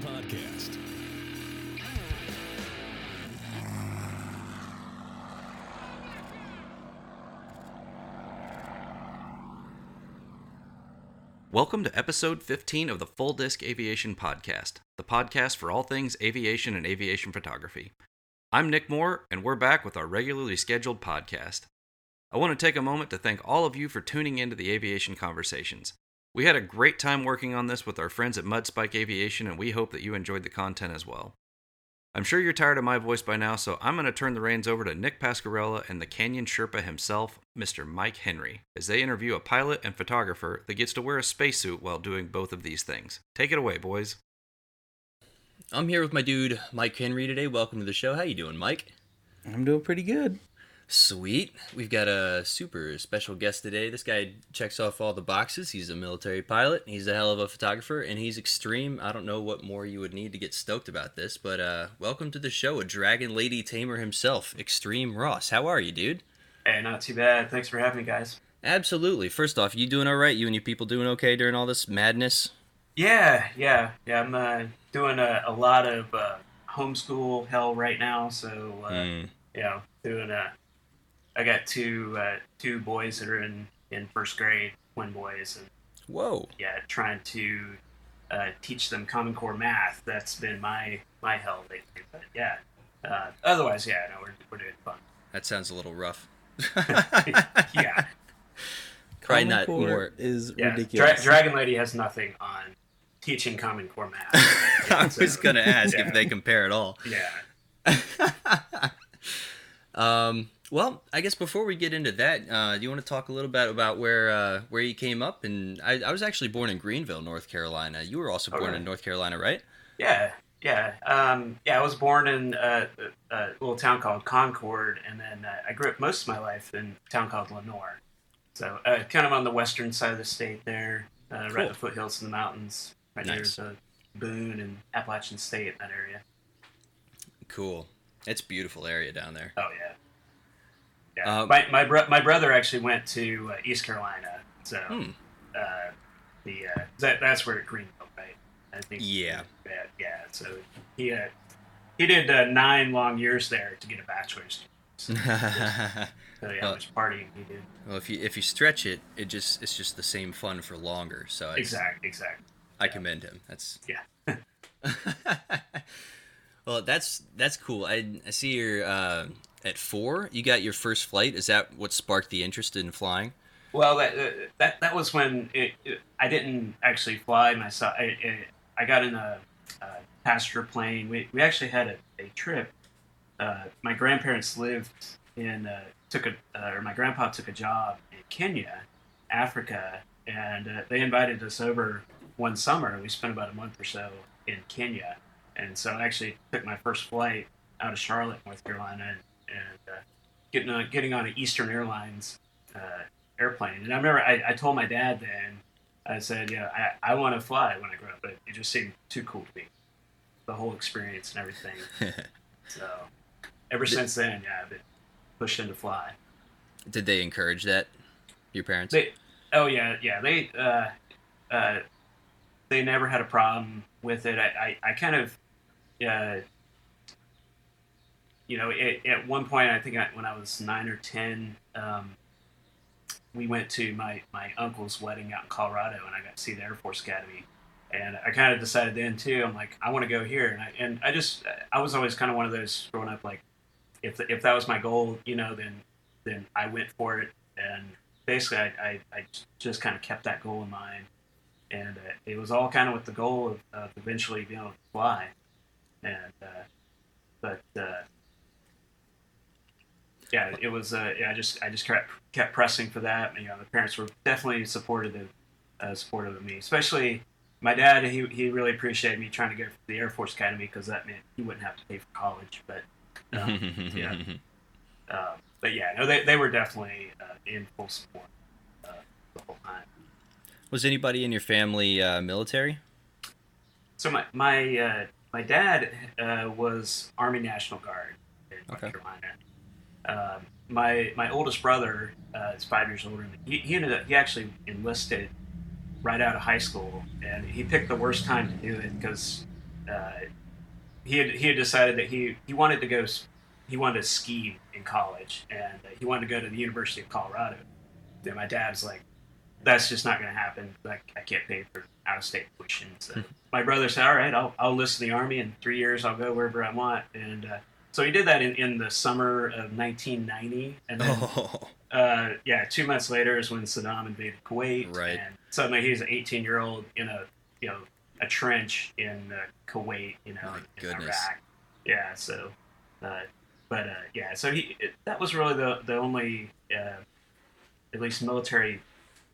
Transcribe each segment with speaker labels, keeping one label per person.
Speaker 1: Podcast.
Speaker 2: Welcome to episode 15 of the Full Disc Aviation Podcast, the podcast for all things aviation and aviation photography. I'm Nick Moore, and we're back with our regularly scheduled podcast. I want to take a moment to thank all of you for tuning into the aviation conversations. We had a great time working on this with our friends at Mudspike Aviation, and we hope that you enjoyed the content as well. I'm sure you're tired of my voice by now, so I'm going to turn the reins over to Nick Pascarella and the Canyon Sherpa himself, Mr. Mike Henry, as they interview a pilot and photographer that gets to wear a spacesuit while doing both of these things. Take it away, boys.
Speaker 3: I'm here with my dude Mike Henry today. Welcome to the show. How you doing, Mike?
Speaker 4: I'm doing pretty good.
Speaker 3: Sweet. We've got a super special guest today. This guy checks off all the boxes. He's a military pilot. He's a hell of a photographer, and he's extreme. I don't know what more you would need to get stoked about this, but uh, welcome to the show, a Dragon Lady Tamer himself, Extreme Ross. How are you, dude?
Speaker 5: Hey, not too bad. Thanks for having me, guys.
Speaker 3: Absolutely. First off, you doing all right? You and your people doing okay during all this madness?
Speaker 5: Yeah, yeah, yeah. I'm uh, doing a, a lot of uh, homeschool hell right now, so uh,
Speaker 3: Mm.
Speaker 5: yeah, doing a. I got two uh, two boys that are in in first grade, twin boys, and
Speaker 3: Whoa.
Speaker 5: yeah, trying to uh, teach them Common Core math. That's been my my hell lately. But yeah, uh, otherwise, yeah, no, we're we're doing fun.
Speaker 3: That sounds a little rough.
Speaker 5: Yeah,
Speaker 3: Probably
Speaker 4: Common
Speaker 3: not
Speaker 4: Core
Speaker 3: more.
Speaker 4: is
Speaker 5: yeah. Dra-
Speaker 4: ridiculous.
Speaker 5: Dragon Lady has nothing on teaching Common Core math.
Speaker 3: I
Speaker 5: So,
Speaker 3: was going to ask
Speaker 5: yeah.
Speaker 3: if they compare at all.
Speaker 5: Yeah.
Speaker 3: Um, well, I guess before we get into that, uh, do you want to talk a little bit about where uh, where you came up? And I, I was actually born in Greenville, North Carolina. You were also born in North Carolina, right?
Speaker 5: Yeah, yeah, um, yeah. I was born in a, a little town called Concord, and then uh, I grew up most of my life in a town called Lenoir. So, uh, kind of on the western side of the state there, uh, right in the foothills in the mountains, right
Speaker 3: Nice.
Speaker 5: near the Boone and Appalachian State that area.
Speaker 3: Cool. It's a beautiful area down there.
Speaker 5: Oh yeah, yeah.
Speaker 3: Um,
Speaker 5: my my, bro- my brother actually went to uh, East Carolina, so
Speaker 3: Hmm.
Speaker 5: uh, the uh, that that's where Greenville, right? I think.
Speaker 3: Yeah.
Speaker 5: Yeah, yeah. So he uh, he did uh, nine long years there to get a bachelor's. degree. So yeah,
Speaker 3: well,
Speaker 5: much partying he did.
Speaker 3: Well, if you if you stretch it, it just it's just the same fun for longer. So it's,
Speaker 5: Exactly, exactly.
Speaker 3: I commend him. That's
Speaker 5: Yeah.
Speaker 3: well, that's that's cool. I, I see you're uh, at four. You got your first flight. Is that what sparked the interest in flying?
Speaker 5: Well, that that that was when it, it, I didn't actually fly myself. I, I, I got in a, a passenger plane. We, we actually had a, a trip. Uh, my grandparents lived in uh, took a uh, or my grandpa took a job in Kenya, Africa, and uh, they invited us over one summer. We spent about a month or so in Kenya, and so I actually took my first flight out of Charlotte, North Carolina, and, uh, getting on, getting on an Eastern Airlines. Uh, airplane. And I remember I, I told my dad then, I said, yeah, I, I want to fly when I grow up, but it just seemed too cool to me. The whole experience and everything. So ever since then, yeah, I've been pushed into fly.
Speaker 3: Did they encourage that? Your parents?
Speaker 5: They, oh yeah, yeah, they, uh, uh, they never had a problem with it. I, I, I kind of, uh, you know, it, at one point, I think I, when I was nine or ten, um, we went to my, my uncle's wedding out in Colorado, and I got to see the Air Force Academy. And I kind of decided then too. I'm like, I want to go here, and I and I just I was always kind of one of those growing up like, if if that was my goal, you know, then then I went for it, and basically I I, I just kind of kept that goal in mind, and uh, it was all kind of with the goal of, of eventually being able to fly, and uh, but uh, yeah, it was uh, yeah I just I just kept kept pressing for that. You know, the parents were definitely supportive uh, supportive of me, especially my dad. He he really appreciated me trying to go to the Air Force Academy because that meant he wouldn't have to pay for college, but. Um, yeah. Uh, but yeah, no, they, they were definitely uh, in full support uh, the whole time.
Speaker 3: Was anybody in your family uh, military?
Speaker 5: So my my uh, my dad uh, was Army National Guard in North
Speaker 3: Okay.
Speaker 5: Carolina. Um, my my oldest brother uh, is five years older. He, he ended up he actually enlisted right out of high school, and he picked the worst time to do it because uh, he had he had decided that he he wanted to go he wanted to ski in college, and uh, he wanted to go to the University of Colorado. And my dad's like, "That's just not going to happen. Like, I can't pay for out of state tuition." So my brother said, "All right, I'll I'll enlist in the army. In three years, I'll go wherever I want." And uh, so he did that in, in the summer of 1990, and then
Speaker 3: Oh,
Speaker 5: uh, yeah, two months later is when Saddam invaded Kuwait.
Speaker 3: Right.
Speaker 5: And suddenly he's an 18 year old in a you know a trench in uh, Kuwait, you know,
Speaker 3: My
Speaker 5: in
Speaker 3: goodness.
Speaker 5: Iraq. Yeah. So, uh, but uh, yeah, so he it, that was really the the only uh, at least military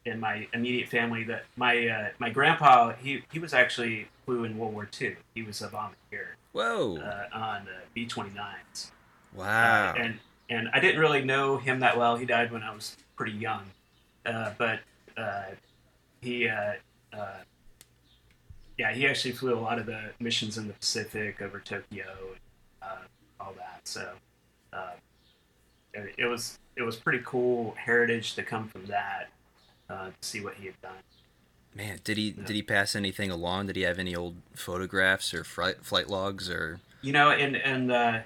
Speaker 5: in my immediate family that my uh, my grandpa he he was actually flew in World War II. He was a volunteer
Speaker 3: whoa!
Speaker 5: uh, on uh, B-29s.
Speaker 3: wow.
Speaker 5: Uh, and and I didn't really know him that well. He died when I was pretty young, uh, but uh, he, uh, uh, yeah, he actually flew a lot of the missions in the Pacific over Tokyo, and, uh, all that. So uh, it, it was it was pretty cool heritage to come from that uh, to see what he had done.
Speaker 3: Man, did he did he pass anything along? Did he have any old photographs or flight flight logs or?
Speaker 5: you know, and and uh,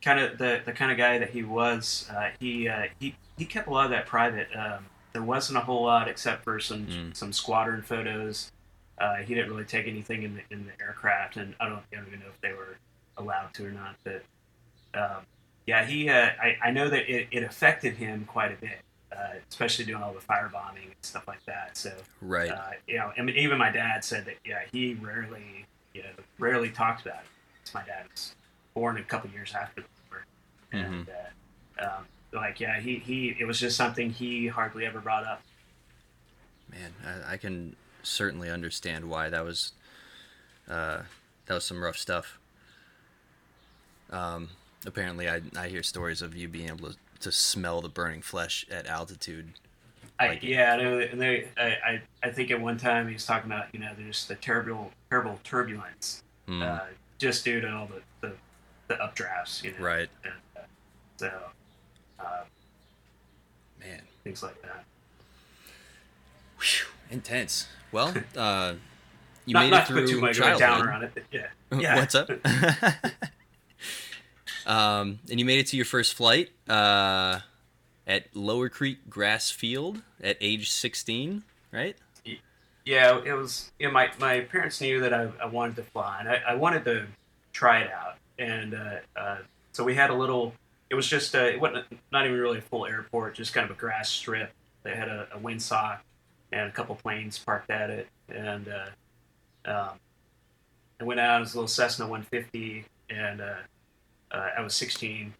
Speaker 5: kind of the the kind of guy that he was, uh, he uh, he he kept a lot of that private. Um, there wasn't a whole lot except for some
Speaker 3: Mm.
Speaker 5: some squadron photos. Uh, he didn't really take anything in the in the aircraft, and I don't, I don't even know if they were allowed to or not. But um, yeah, he uh, I I know that it, it affected him quite a bit, uh, especially doing all the firebombing and stuff like that. So
Speaker 3: Right.
Speaker 5: uh, you know, I mean, even my dad said that yeah, he rarely, you know, rarely talked about it. 'Cause My dad was born a couple years after the war, and uh, um, like yeah, he he it was just something he hardly ever brought up.
Speaker 3: Man, I, I can certainly understand why that was uh, that was some rough stuff. Um, apparently, I I hear stories of you being able to, to smell the burning flesh at altitude.
Speaker 5: I,
Speaker 3: Like-
Speaker 5: yeah, and they, I, I think at one time he was talking about you know there's the terrible terrible turbulence
Speaker 3: Hmm,
Speaker 5: uh, just due to all the the, the updrafts, you know,
Speaker 3: right,
Speaker 5: and, uh, so uh,
Speaker 3: man,
Speaker 5: things like that.
Speaker 3: Whew, intense. Well, uh, you
Speaker 5: not
Speaker 3: made
Speaker 5: not
Speaker 3: it
Speaker 5: to
Speaker 3: through
Speaker 5: put too much of a
Speaker 3: childhood.
Speaker 5: downer on it, but yeah, yeah.
Speaker 3: What's up? um, and you made it to your first flight uh, at Lower Creek Grass Field at age 16, right?
Speaker 5: Yeah, it was. You know, my my parents knew that I, I wanted to fly, and I, I wanted to try it out. And uh, uh, so we had a little. It was just uh, it wasn't not even really a full airport, just kind of a grass strip They had a, a windsock and a couple planes parked at it. And uh, um, I went out. It was a little Cessna 150, and uh, I was 16,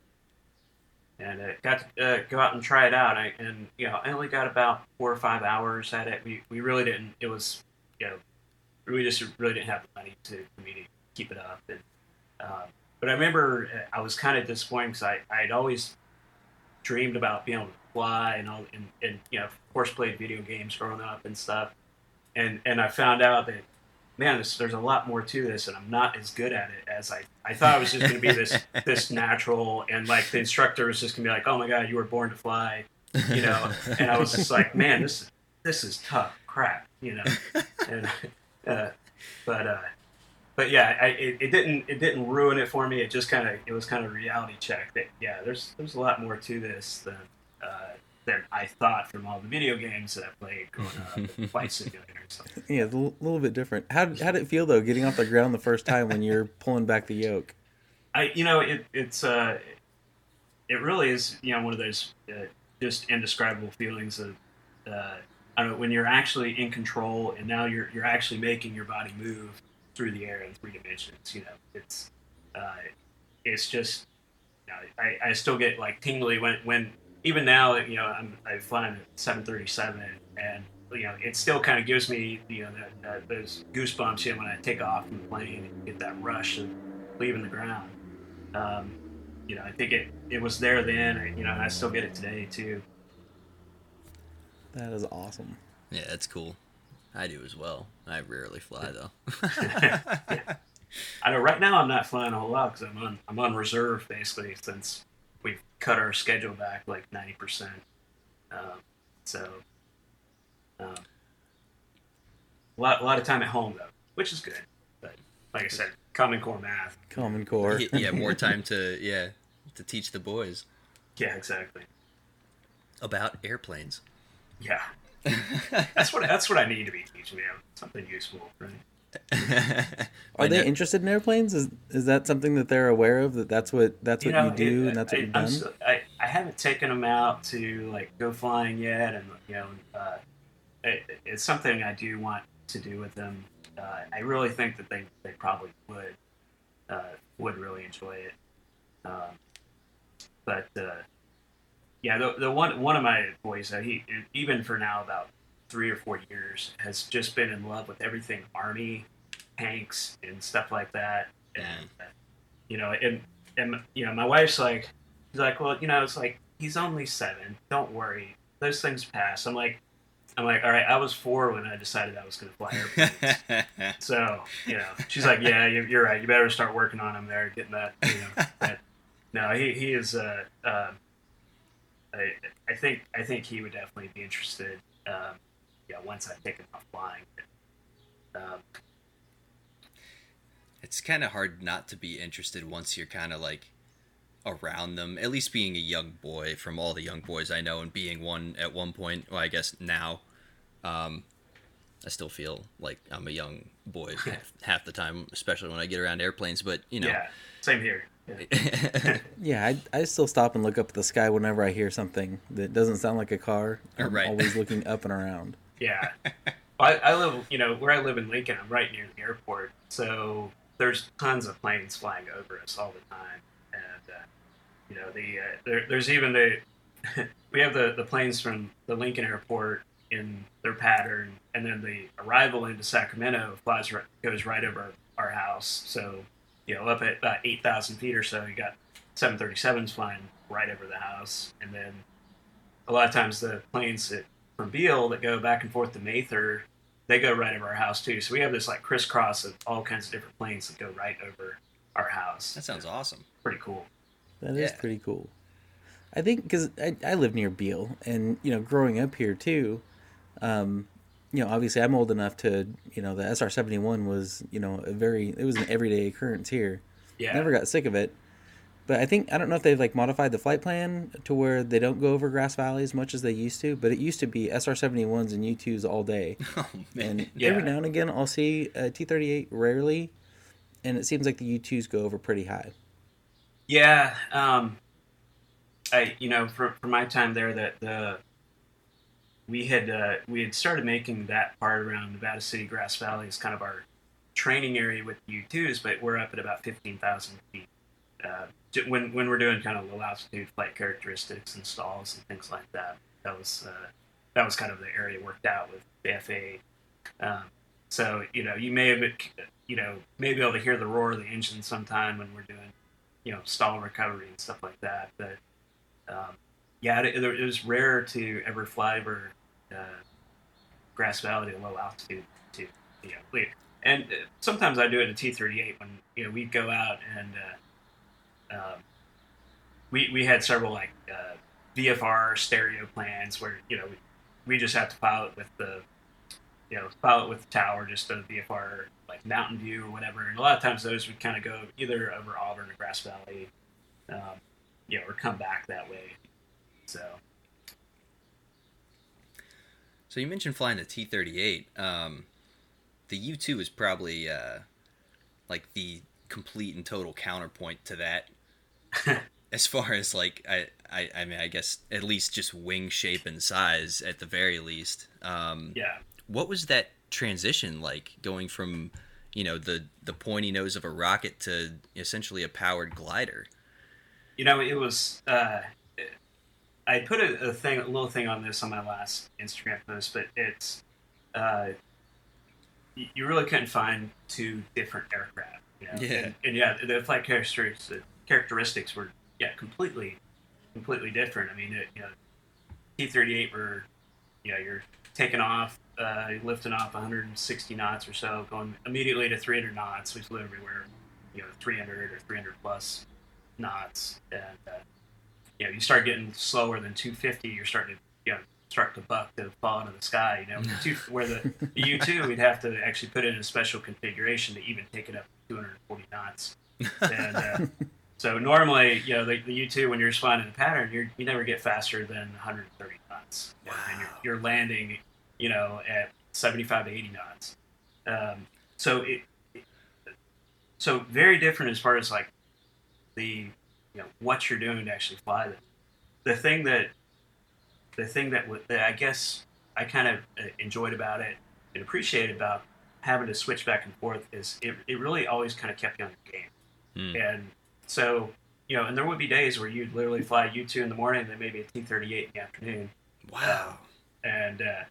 Speaker 5: and uh, got to uh, go out and try it out. I, and you know, I only got about four or five hours at it. We we really didn't. It was you know, we just really didn't have the money to for me to keep it up. And um, but I remember uh, I was kind of disappointed because I I'd always dreamed about being able to fly and all and, and you know of course played video games growing up and stuff. And and I found out that man, this, there's a lot more to this, and I'm not as good at it as I, I thought it was just going to be this this natural, and like the instructor was just going to be like, oh my god, you were born to fly, you know, and I was just like, man, this this is tough crap, you know, and uh, but uh, but yeah, I, it, it didn't it didn't ruin it for me. It just kind of it was kind of reality check that yeah, there's there's a lot more to this than. Uh, than I thought from all the video games that I played growing up, Flight Simulator and stuff.
Speaker 4: Yeah, it's a l- little bit different. How how did it feel though, getting off the ground the first time when you're pulling back the yoke?
Speaker 5: I, you know, it, it's, uh, it really is, you know, one of those uh, just indescribable feelings of, uh, I don't know, when you're actually in control and now you're you're actually making your body move through the air in three dimensions. You know, it's, uh, it's just, you know, I, I still get like tingly when when even now, you know, I'm I fly a 737 and you know, it still kind of gives me you know that, that, those goosebumps. You know, when I take off from the plane and get that rush of leaving the ground. Um, you know, I think it it was there then. I- You know, and I still get it today too.
Speaker 4: That is awesome.
Speaker 3: Yeah, that's cool. I do as well. I rarely fly though.
Speaker 5: I know right now I'm not flying a whole lot because I'm on I'm on reserve basically since we've cut our schedule back like ninety percent. Um, so, um, a lot, a lot of time at home though, which is good. But like I said, Common Core math.
Speaker 4: Common Core.
Speaker 3: Yeah, more time to yeah to teach the boys
Speaker 5: Yeah, exactly.
Speaker 3: about airplanes.
Speaker 5: Yeah, that's what that's what I need to be teaching them. Something useful, right?
Speaker 4: Are they interested in airplanes? Is is that something that they're aware of? That that's what that's what you, do
Speaker 5: it-
Speaker 4: and that's what
Speaker 5: I,
Speaker 4: you've
Speaker 5: I'm
Speaker 4: done.
Speaker 5: still- I, I haven't taken them out to like go flying yet, and you know, uh, it, it's something I do want to do with them. Uh, I really think that they, they probably would uh, would really enjoy it. Um, but uh, yeah, the, the one one of my boys, uh, he even for now about three or four years has just been in love with everything army, tanks, and stuff like that. And you know, and and you know, my wife's like, she's like, well, you know, it's like he's only seven. Don't worry, those things pass. I'm like, I'm like, all right, I was four when I decided I was going to fly airplanes. so you know, she's like, yeah, you- you're right. You better start working on him there, getting that. You know, that. No, he he is. Uh, uh, I I think I think he would definitely be interested. Um, yeah, once I take him off flying. Um,
Speaker 3: it's kind of hard not to be interested once you're kind of like around them at least being a young boy from all the young boys i know and being one at one point well i guess now um, i still feel like i'm a young boy half, half the time especially when i get around airplanes but you know
Speaker 5: Yeah, same here. Yeah.
Speaker 4: Yeah, I, I still stop and look up at the sky whenever I hear something that doesn't sound like a car. I'm
Speaker 3: Right.
Speaker 4: always looking up and around.
Speaker 5: Yeah. I, I live, you know, where I live in Lincoln, I'm right near the airport. So there's tons of planes flying over us all the time. And, uh, you know, the uh, there, there's even the, we have the, the planes from the Lincoln airport in their pattern. And then the arrival into Sacramento flies right, goes right over our house. So, you know, up at about 8,000 feet or so, you got 737s flying right over the house. And then a lot of times the planes that from Beale that go back and forth to Mather, they go right over our house too. So we have this like crisscross of all kinds of different planes that go right over our house.
Speaker 3: that sounds awesome
Speaker 5: pretty cool.
Speaker 4: That is
Speaker 3: Yeah.
Speaker 4: pretty cool. I think because I, I live near Beale, and you know, growing up here too, um, you know, obviously I'm old enough to, you know, the SR seventy one was, you know, a very it was an everyday occurrence here.
Speaker 5: Yeah.
Speaker 4: Never got sick of it, but I think I don't know if they've like modified the flight plan to where they don't go over Grass Valley as much as they used to. But it used to be SR seventy ones and U twos all day,
Speaker 3: oh
Speaker 4: and
Speaker 5: Yeah.
Speaker 4: every now and again I'll see a T thirty eight rarely, and it seems like the U twos go over pretty high.
Speaker 5: Yeah. Um, I you know for, for my time there that the we had uh, we had started making that part around Nevada City Grass Valley as kind of our training area with U2s, but we're up at about fifteen thousand feet. Uh, when when we're doing kind of low altitude flight characteristics and stalls and things like that, that was uh, that was kind of the area worked out with the FAA. Um, so you know you may have you know may be able to hear the roar of the engine sometime when we're doing you know stall recovery and stuff like that. But um, yeah, it, it was rare to ever fly over uh, Grass Valley at low altitude to you know. we- And uh, sometimes I do it in T thirty eight when you know we'd go out and uh, um, we we had several like uh, VFR stereo plans where you know we, we just have to pilot with the you know pilot with the tower just a VFR like Mountain View or whatever. And a lot of times those would kind of go either over Auburn or Grass Valley, um, you know, or come back that way. So
Speaker 3: So you mentioned flying the T thirty eight. Um, the U two is probably uh, like the complete and total counterpoint to that. as far as like I, I I mean I guess at least just wing shape and size at the very least. Um,
Speaker 5: yeah.
Speaker 3: What was that transition like going from you know the the pointy nose of a rocket to essentially a powered glider?
Speaker 5: You know, it was. Uh, I put a, a thing, a little thing on this on my last Instagram post, but it's. Uh, you really couldn't find two different aircraft. You know?
Speaker 3: Yeah.
Speaker 5: And, and yeah, the flight characteristics, the characteristics were yeah completely, completely different. I mean, it, you know, T thirty eight were, you know, you're taking off, uh, lifting off 160 knots or so, going immediately to 300 knots. We flew everywhere, you know, 300 or 300 plus knots, and uh, you know, you start getting slower than 250. You're starting to, you know, start to buck to fall into the sky. You know, two, where the, U two we'd have to actually put in a special configuration to even take it up to 240 knots. And uh, so normally, you know, the, the U two when you're in a pattern, you you never get faster than 130 knots, and you're, you're landing, you know, at 75 to 80 knots. Um, so it, it- so very different as far as like the you know what you're doing to actually fly them. The thing that the thing that, w- that I guess I kind of uh, enjoyed about it and appreciated about having to switch back and forth is it, it really always kind of kept you on your game.
Speaker 3: Hmm.
Speaker 5: And so, you know, and there would be days where you'd literally fly U2 in the morning and then maybe a T38 in the afternoon.
Speaker 3: Wow.
Speaker 5: And, uh,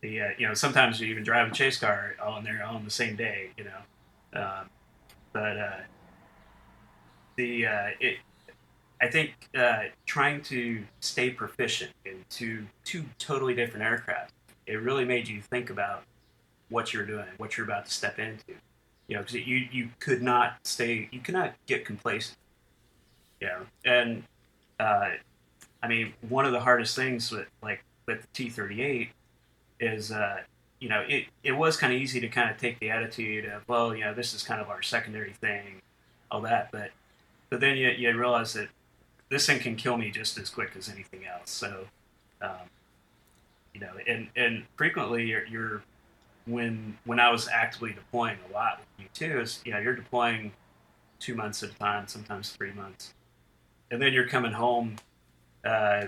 Speaker 5: the, uh, you know, sometimes you even drive a chase car all in there all on the same day, you know. Um, but, uh, the, uh, it, I think uh, trying to stay proficient in two two totally different aircraft, it really made you think about what you're doing, what you're about to step into. You know, because you you could not stay, you could not get complacent. Know, and uh, I mean, one of the hardest things with like with the T-38 is, uh, you know, it it was kind of easy to kind of take the attitude of, well, you know, this is kind of our secondary thing, all that, but but then you you realize that this thing can kill me just as quick as anything else. So, um, you know, and and frequently you're, you're when when I was actively deploying a lot with you too is you know you're deploying two months at a time, sometimes three months, and then you're coming home uh,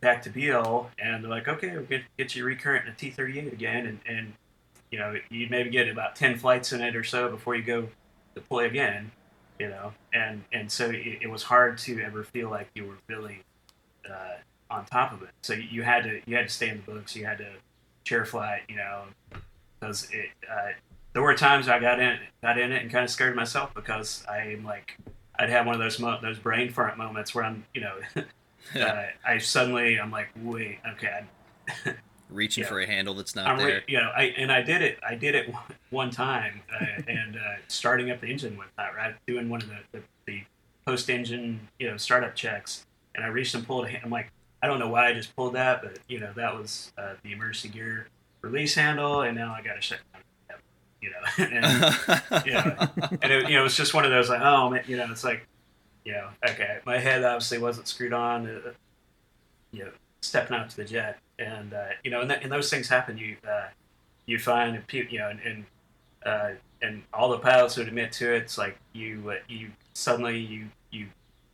Speaker 5: back to Beale, and they're like, okay, we're going to get you recurrent in a T38 again, and and you know you maybe get about ten flights in it or so before you go deploy again you know? And and so it, it was hard to ever feel like you were really uh, on top of it. So you had to you had to stay in the books. You had to chair flight you know because it uh, there were times I got in got in it and kind of scared myself because I'm like I'd have one of those mo- those brain fart moments where I'm you know uh, I suddenly I'm like wait okay I,
Speaker 3: Reaching
Speaker 5: yeah.
Speaker 3: for a handle that's not
Speaker 5: I'm
Speaker 3: there.
Speaker 5: re- you know, I and I did it. I did it one- time, uh, and uh, starting up the engine with that, right? Doing one of the, the, the post engine, you know, startup checks, and I reached and pulled. A, hand- I'm like, I don't know why I just pulled that, but you know, that was uh, the emergency gear release handle, and now I got to shut down. You know, and, yeah, and it, you know, it was just one of those like, oh, man, you know, it's like, you know, okay, my head obviously wasn't screwed on. Uh, you know, stepping out to the jet, and uh, you know, and, that, and those things happen. You uh, you find, and you know, and and, uh, and all the pilots would admit to it. It's like you uh, you suddenly you you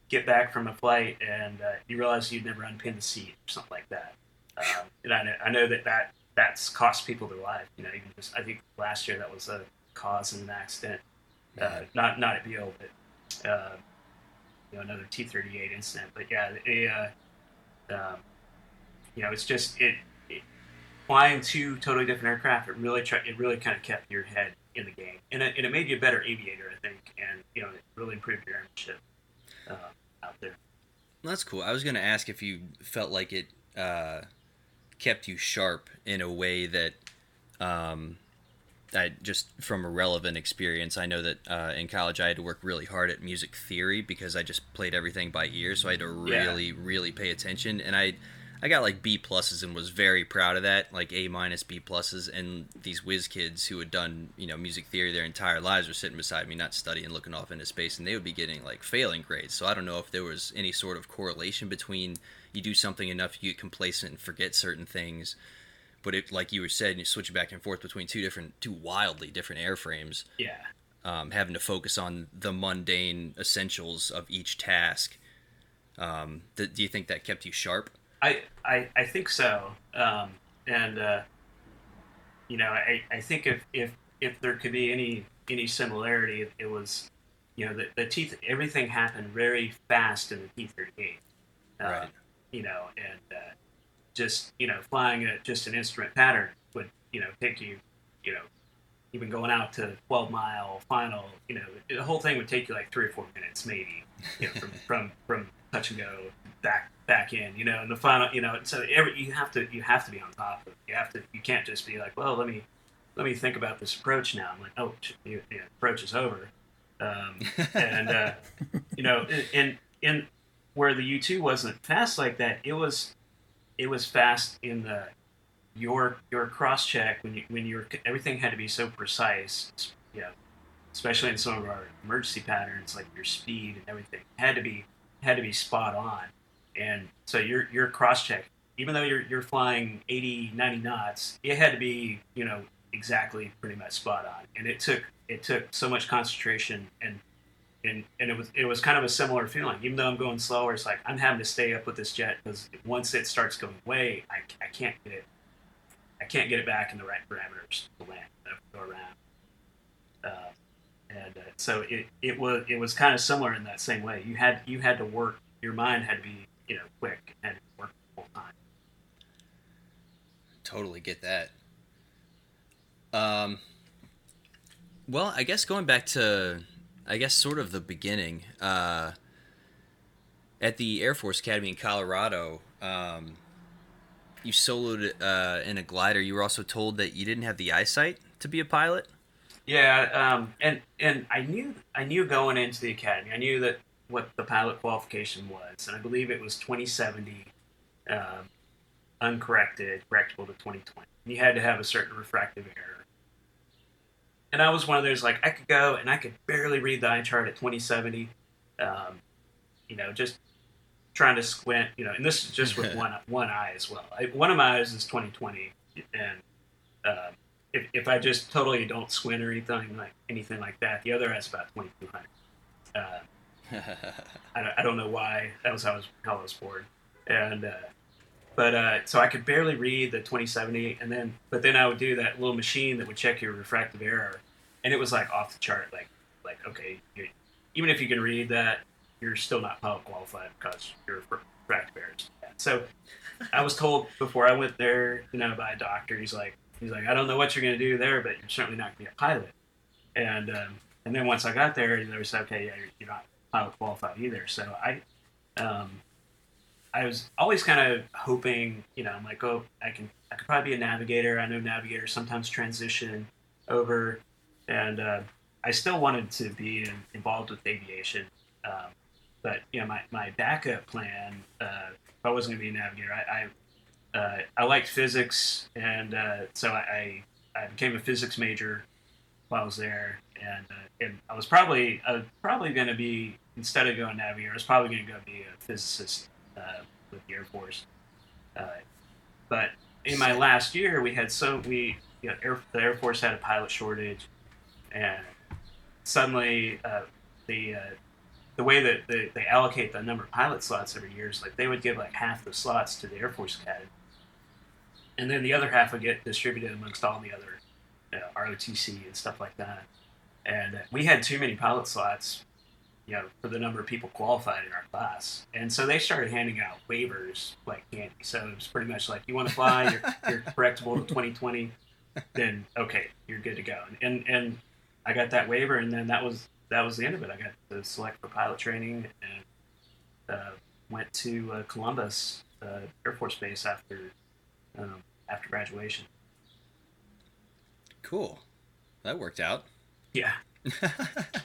Speaker 5: get back from a flight and uh, you realize you'd never unpinned the seat or something like that. Um, and I know, I know that that that's cost people their life. You know, even just I think last year that was a cause of an accident. Uh, not not at Beale, but uh, you know another T-38 incident. But yeah, uh, um, you know, it's just it, it flying two totally different aircraft. It really try, it really kind of kept your head in the game, and it, and it made you a better aviator, I think, and you know, it really improved your airmanship uh, out there.
Speaker 3: That's cool. I was going to ask if you felt like it uh, kept you sharp in a way that, um, I just from a relevant experience, I know that uh, in college I had to work really hard at music theory because I just played everything by ear, so I had to
Speaker 5: Yeah.
Speaker 3: really, really pay attention, and I. I got like B pluses and was very proud of that, like A minus B pluses. And these whiz kids who had done, you know, music theory their entire lives were sitting beside me, not studying, looking off into space, and they would be getting like failing grades. So I don't know if there was any sort of correlation between you do something enough, you get complacent and forget certain things. But it, like you were said, you switch back and forth between two different, two wildly different airframes,
Speaker 5: Yeah,
Speaker 3: um, having to focus on the mundane essentials of each task. Um, th- do you think that kept you sharp?
Speaker 5: I, I, I think so. Um, and uh, you know, I, I think if, if if there could be any any similarity, it, it was you know the, the teeth everything happened very fast in the T thirty eight.
Speaker 3: Right.
Speaker 5: You know, and uh, just you know flying a, just an instrument pattern would you know take you you know even going out to 12 mile final you know the whole thing would take you like three or four minutes maybe you know, from, from from touch and go back back in you know and the final you know so every you have to you have to be on top of it you have to you can't just be like well let me let me think about this approach now i'm like oh the the approach is over um, and uh, you know in in where the u2 wasn't fast like that it was it was fast in the your your cross check when you when you're everything had to be so precise. You know, especially in some of our emergency patterns, like your speed and everything had to be had to be spot on. And so you're you're cross checking. even though you're you're flying 80, 90 knots, it had to be you know exactly pretty much spot on. And it took it took so much concentration and and and it was it was kind of a similar feeling. Even though I'm going slower, it's like I'm having to stay up with this jet because once it starts going away, I, I can't get it I can't get it back in the right parameters to land go around. Uh, uh, so it, it was it was kind of similar in that same way. You had you had to work. Your mind had to be you know quick and work whole time.
Speaker 3: Totally get that. Um. Well, I guess going back to, I guess sort of the beginning. Uh, at the Air Force Academy in Colorado, um, you soloed uh, in a glider. You were also told that you didn't have the eyesight to be a pilot.
Speaker 5: Yeah, um, and and I knew I knew going into the academy, I knew that what the pilot qualification was, and I believe it was 2070, um, uncorrected, correctable to 2020. You had to have a certain refractive error. And I was one of those like I could go and I could barely read the eye chart at 2070, um, you know, just trying to squint, you know, and this is just with one one eye as well. I, one of my eyes is 2020, and uh, if, if I just totally don't squint or anything like anything like that, the other has about twenty two hundred. Uh, I, I don't know why that was how I was how I was born, and uh, but uh, so I could barely read the twenty seventy, and then but then I would do that little machine that would check your refractive error, and it was like off the chart, like like okay, even if you can read that, you're still not pilot qualified because your refractive error. So I was told before I went there, you know, by a doctor, he's like he's like, I don't know what you're going to do there, but you're certainly not going to be a pilot. And um, and then once I got there, they said, okay, yeah, you're, you're not pilot qualified either. So I, um, I was always kind of hoping, you know, I'm like, oh, I can, I could probably be a navigator. I know navigators sometimes transition over, and uh, I still wanted to be in, involved with aviation. Um, but you know, my, my backup plan, uh, if I wasn't going to be a navigator, I, I uh, I liked physics, and uh, so I, I became a physics major while I was there, and uh, and I was probably I was probably going to be instead of going navigator, I was probably going to go be a physicist uh, with the Air Force. Uh, but in my last year, we had so we you know, Air, the Air Force had a pilot shortage, and suddenly the the way that they, they allocate the number of pilot slots every year is like they would give like half the slots to the Air Force Academy and then the other half would get distributed amongst all the other you know, ROTC and stuff like that. And we had too many pilot slots, you know, for the number of people qualified in our class. And so they started handing out waivers like candy. So it was pretty much like, you want to fly, you're, you're correctable to 2020, then okay, you're good to go. And and I got that waiver, and then that was that was the end of it. I got to select for pilot training and uh, went to uh, Columbus uh, Air Force Base after um, after graduation.
Speaker 3: Cool. That worked out.
Speaker 5: Yeah.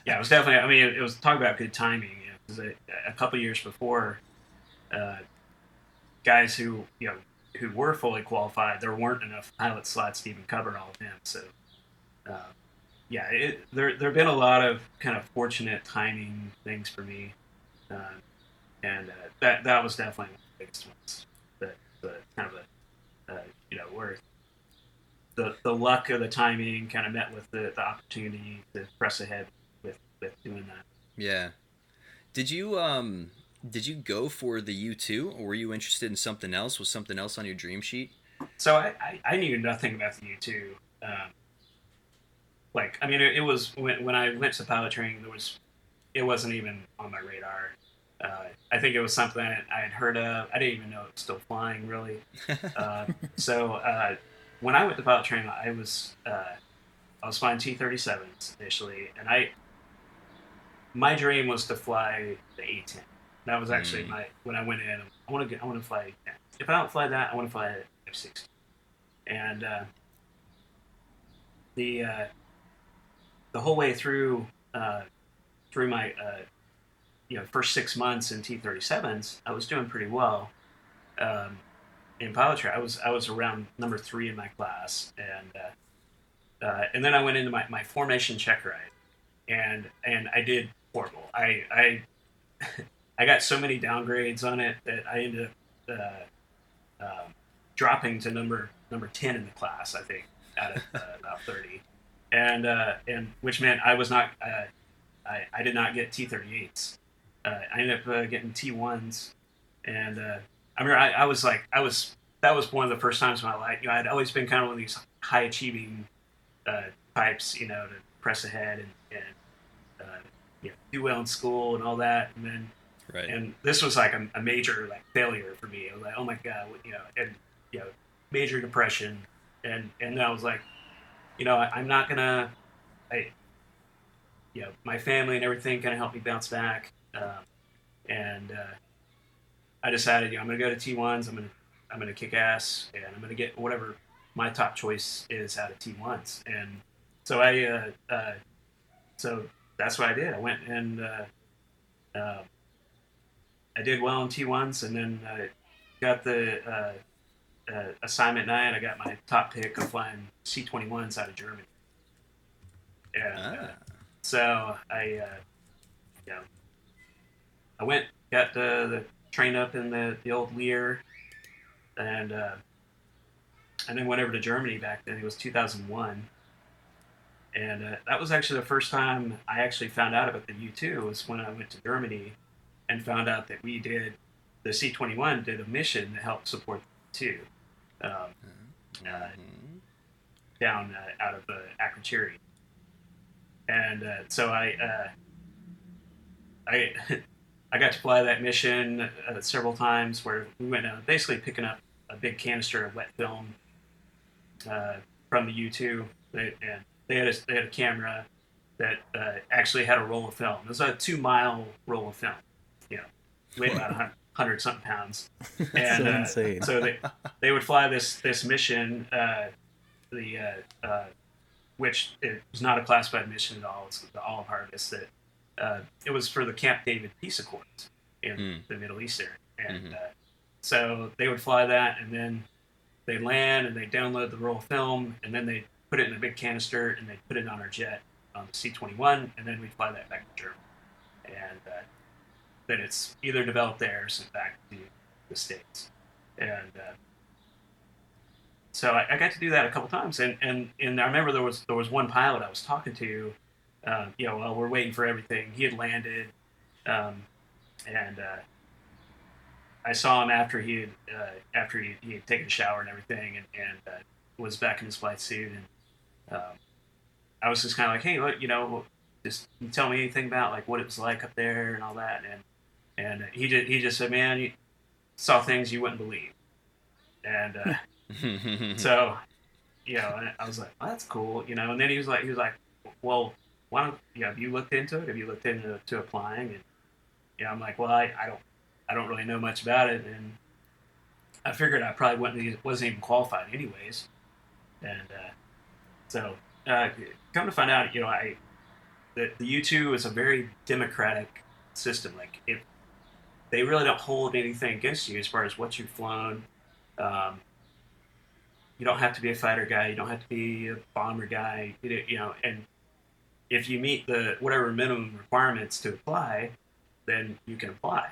Speaker 5: yeah, it was definitely. I mean, it, was talk about good timing. You know, a, a couple years before, uh, guys who you know who were fully qualified, there weren't enough pilot slots to even cover all of them. So, uh, yeah, it, there there have been a lot of kind of fortunate timing things for me, uh, and uh, that that was definitely one of the biggest ones. The, the kind of a uh, you know, where the the luck of the timing kind of met with the, the opportunity to press ahead with with doing that.
Speaker 3: Yeah. Did you um did you go for the U two or were you interested in something else? Was something else on your dream sheet?
Speaker 5: So I, I, I knew nothing about the U two. Um, like I mean, it, it, was when when I went to pilot training, there was it wasn't even on my radar. Uh, I think it was something I had heard of. I didn't even know it was still flying, really. Uh, so uh, when I went to pilot training, I was uh, I was flying T-37s initially, and I my dream was to fly the A-10. That was actually mm. my when I went in. I want to get I want to fly. If I don't fly that, I want to fly F-16. And uh, the uh, the whole way through through my you know first six months in T37s, I was doing pretty well, um, in pilotry, I was I was around number three in my class, and uh, uh, and then I went into my, my formation check ride, and and I did horrible. I I I got so many downgrades on it that I ended up uh, um, dropping to number number ten in the class. I think out of uh, about thirty, and uh, and which meant I was not uh, I I did not get T thirty eights. Uh, I ended up uh, getting T ones, and uh, I remember I, I was like I was that was one of the first times in my life. You know, I'd always been kind of one of these high achieving uh, types, you know, to press ahead and, and uh, you know, do well in school and all that, and then
Speaker 3: Right.
Speaker 5: and this was like a, a major like failure for me. I was like, oh my god, you know, and you know, major depression, and and I was like, you know, I, I'm not gonna, I, you know, my family and everything kind of helped me bounce back, um, and uh, I decided, you know, I'm gonna go to T1s. I'm gonna I'm gonna kick ass, and I'm gonna get whatever my top choice is out of T1s, and so I, uh, uh, so that's what I did. I went and. Uh, uh, I did well in T1s, and then I got the uh, uh, assignment night. I got my top pick of flying C21s out of Germany. And uh,
Speaker 3: Ah.
Speaker 5: so I, uh, you know, I went, got the, the trained up in the, the old Lear, and uh, and then went over to Germany back then. It was 2001. And uh, that was actually the first time I actually found out about the U2 was when I went to Germany and found out that we did the C21 did a mission to help support the two um, uh,
Speaker 3: Mhm.
Speaker 5: down uh, out of uh, Akrotiri. And uh, so I, uh, I, I got to fly that mission uh, several times where we went out basically picking up a big canister of wet film uh, from the U2, they, and they had a, they had a camera that uh, actually had a roll of film. It was a two mile roll of film, you know, weighed about a hundred something pounds.
Speaker 4: That's so
Speaker 5: uh,
Speaker 4: insane.
Speaker 5: So they they would fly this this mission, uh, the uh, uh, which it was not a classified mission at all. It's the Olive Harvest. That uh, it was for the Camp David Peace Accords in
Speaker 3: Hmm.
Speaker 5: the Middle East area, and
Speaker 3: Mhm.
Speaker 5: uh, so they would fly that, and then they land and they download the roll film, and then they put it in a big canister and they put it on our jet on the C-21, and then we fly that back to Germany, and uh, then it's either developed there or sent back to the states, and uh, so I, I got to do that a couple times, and, and and I remember there was there was one pilot I was talking to, um, you know, while we're waiting for everything, he had landed, um, and uh, I saw him after he had uh, after he, he had taken a shower and everything, and, and uh, was back in his flight suit, and um, I was just kind of like, hey, what, you know, just tell me anything about like what it was like up there and all that, and and he just he just said, man, you saw things you wouldn't believe, and uh, so you know, I was like, oh, that's cool, you know, and then he was like, he was like, well, why don't know, have you looked into it? Have you looked into to applying? And yeah, I'm like, well, I, I don't I don't really know much about it, and I figured I probably wouldn't wasn't even qualified anyways, and uh, so uh, come to find out, you know, I the the U two is a very democratic system. Like if they really don't hold anything against you as far as what you've flown. Um, you don't have to be a fighter guy. You don't have to be a bomber guy. You know, and if you meet the whatever minimum requirements to apply, then you can apply.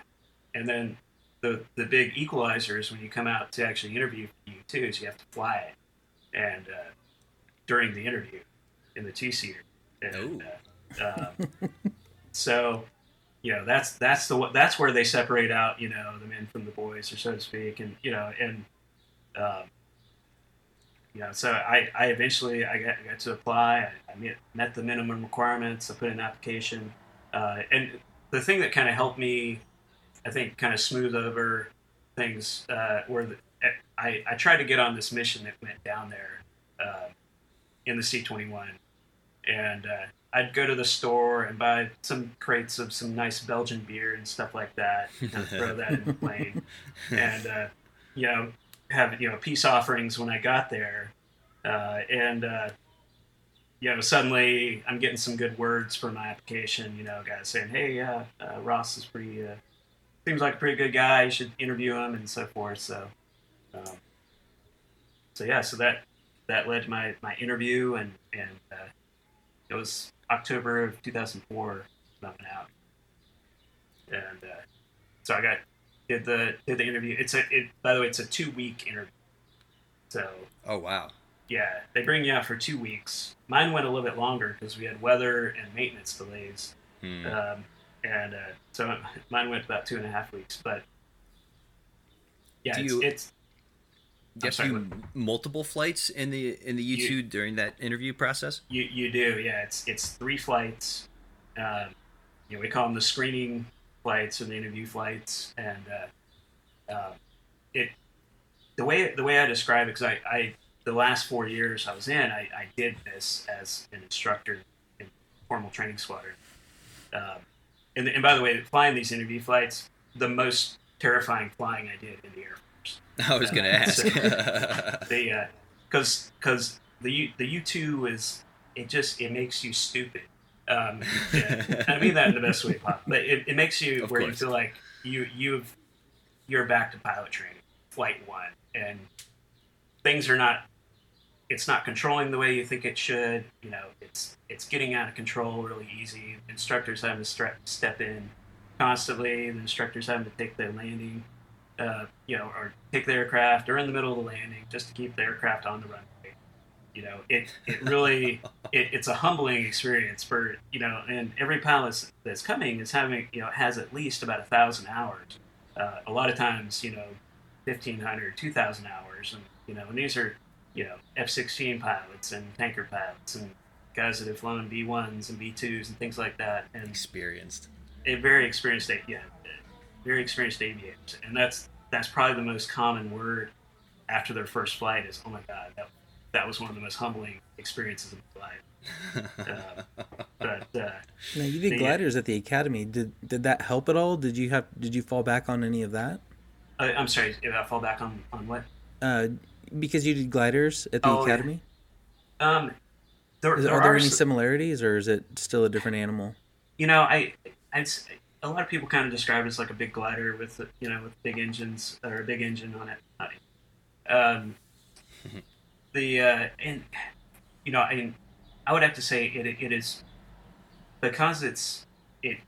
Speaker 5: And then the the big equalizer is when you come out to actually interview for you too, is you have to fly it, and uh, during the interview in the two seater. And, uh, um, so, you know, that's that's the that's where they separate out, you know, the men from the boys, or so to speak, and you know, and um, you know, so I, I eventually I got, I got to apply. I, I met, met the minimum requirements. I put in an application, uh, and the thing that kind of helped me, I think, kind of smooth over things uh, were the, I I tried to get on this mission that went down there uh, in the C twenty one, and uh, I'd go to the store and buy some crates of some nice Belgian beer and stuff like that, and throw that in the plane, and uh, you know have you know peace offerings when I got there, uh, and uh, you know suddenly I'm getting some good words for my application. You know, guys saying, "Hey, uh, Ross is pretty uh, seems like a pretty good guy. You should interview him and so forth." So Um, so yeah, so that that led to my my interview, and and uh, it was October of 2004 when I went out, and uh, so I got did the did the interview. It's a it, by the way, it's a two week interview. So
Speaker 3: Oh wow.
Speaker 5: yeah, they bring you out for two weeks. Mine went a little bit longer because we had weather and maintenance delays,
Speaker 3: Hmm.
Speaker 5: um, and uh, so mine went about two and a half weeks. But yeah,
Speaker 3: Do
Speaker 5: it's,
Speaker 3: you-
Speaker 5: it's
Speaker 3: You
Speaker 5: sorry,
Speaker 3: do multiple flights in the in the U
Speaker 5: You-
Speaker 3: two during that interview process.
Speaker 5: You you do, yeah. It's it's three flights. Um, you know, we call them the screening flights and the interview flights, and uh, um, it the way the way I describe it because I, I the last four years I was in, I, I did this as an instructor in formal training squadron. Um, and, and by the way, flying these interview flights, the most terrifying flying I did in the Air Force
Speaker 3: I was gonna ask.
Speaker 5: the because because the U, the U two is it just it makes you stupid. Um, yeah. I mean that in the best way possible, but it, it makes you
Speaker 3: Of
Speaker 5: where
Speaker 3: course.
Speaker 5: you feel like you you've you're back to pilot training, flight one, and things are not. It's not controlling the way you think it should. You know, it's it's getting out of control really easy. Instructors having to stre- step in constantly. The instructors having to take their landing uh, you know, or take the aircraft or in the middle of the landing just to keep the aircraft on the runway. You know, it it really it, it's a humbling experience for you know, and every pilot that's coming is having you know has at least about a thousand hours. Uh, a lot of times, you know, 1,500, 2,000 hours, and you know, and these are you know F-16 pilots and tanker pilots and guys that have flown B-1s and B-2s and things like that, and
Speaker 3: Experienced.
Speaker 5: a very experienced yeah very experienced aviators and that's that's probably the most common word after their first flight is oh my god that, that was one of the most humbling experiences of my life uh, but uh,
Speaker 4: Now you did
Speaker 5: The-
Speaker 4: gliders at the academy. Did did that help at all? Did you have did you fall back on any of that?
Speaker 5: I, i'm sorry if i fall back on on what
Speaker 4: Uh, because you did gliders at the
Speaker 5: Oh, yeah.
Speaker 4: academy.
Speaker 5: um there,
Speaker 4: Is,
Speaker 5: there
Speaker 4: are there any
Speaker 5: s-
Speaker 4: similarities, or is it still a different animal?
Speaker 5: you know i I'd, s- a lot of people kind of describe it as like a big glider with you know with big engines or a big engine on it I- um, the uh, and you know I mean, I would have to say it it is because it's it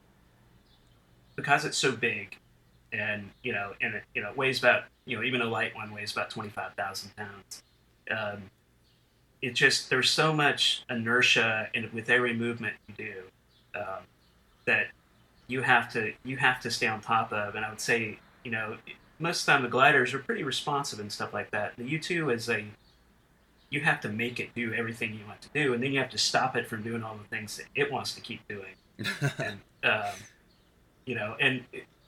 Speaker 5: because it's so big and you know and it you know weighs about you know even a light one weighs about twenty five thousand pounds. Um, it just there's so much inertia in with every movement you do um, that you have to you have to stay on top of. And I would say you know most of the time the gliders are pretty responsive and stuff like that. The U two is a you have to make it do everything you want to do, and then you have to stop it from doing all the things that it wants to keep doing. and um, you know, and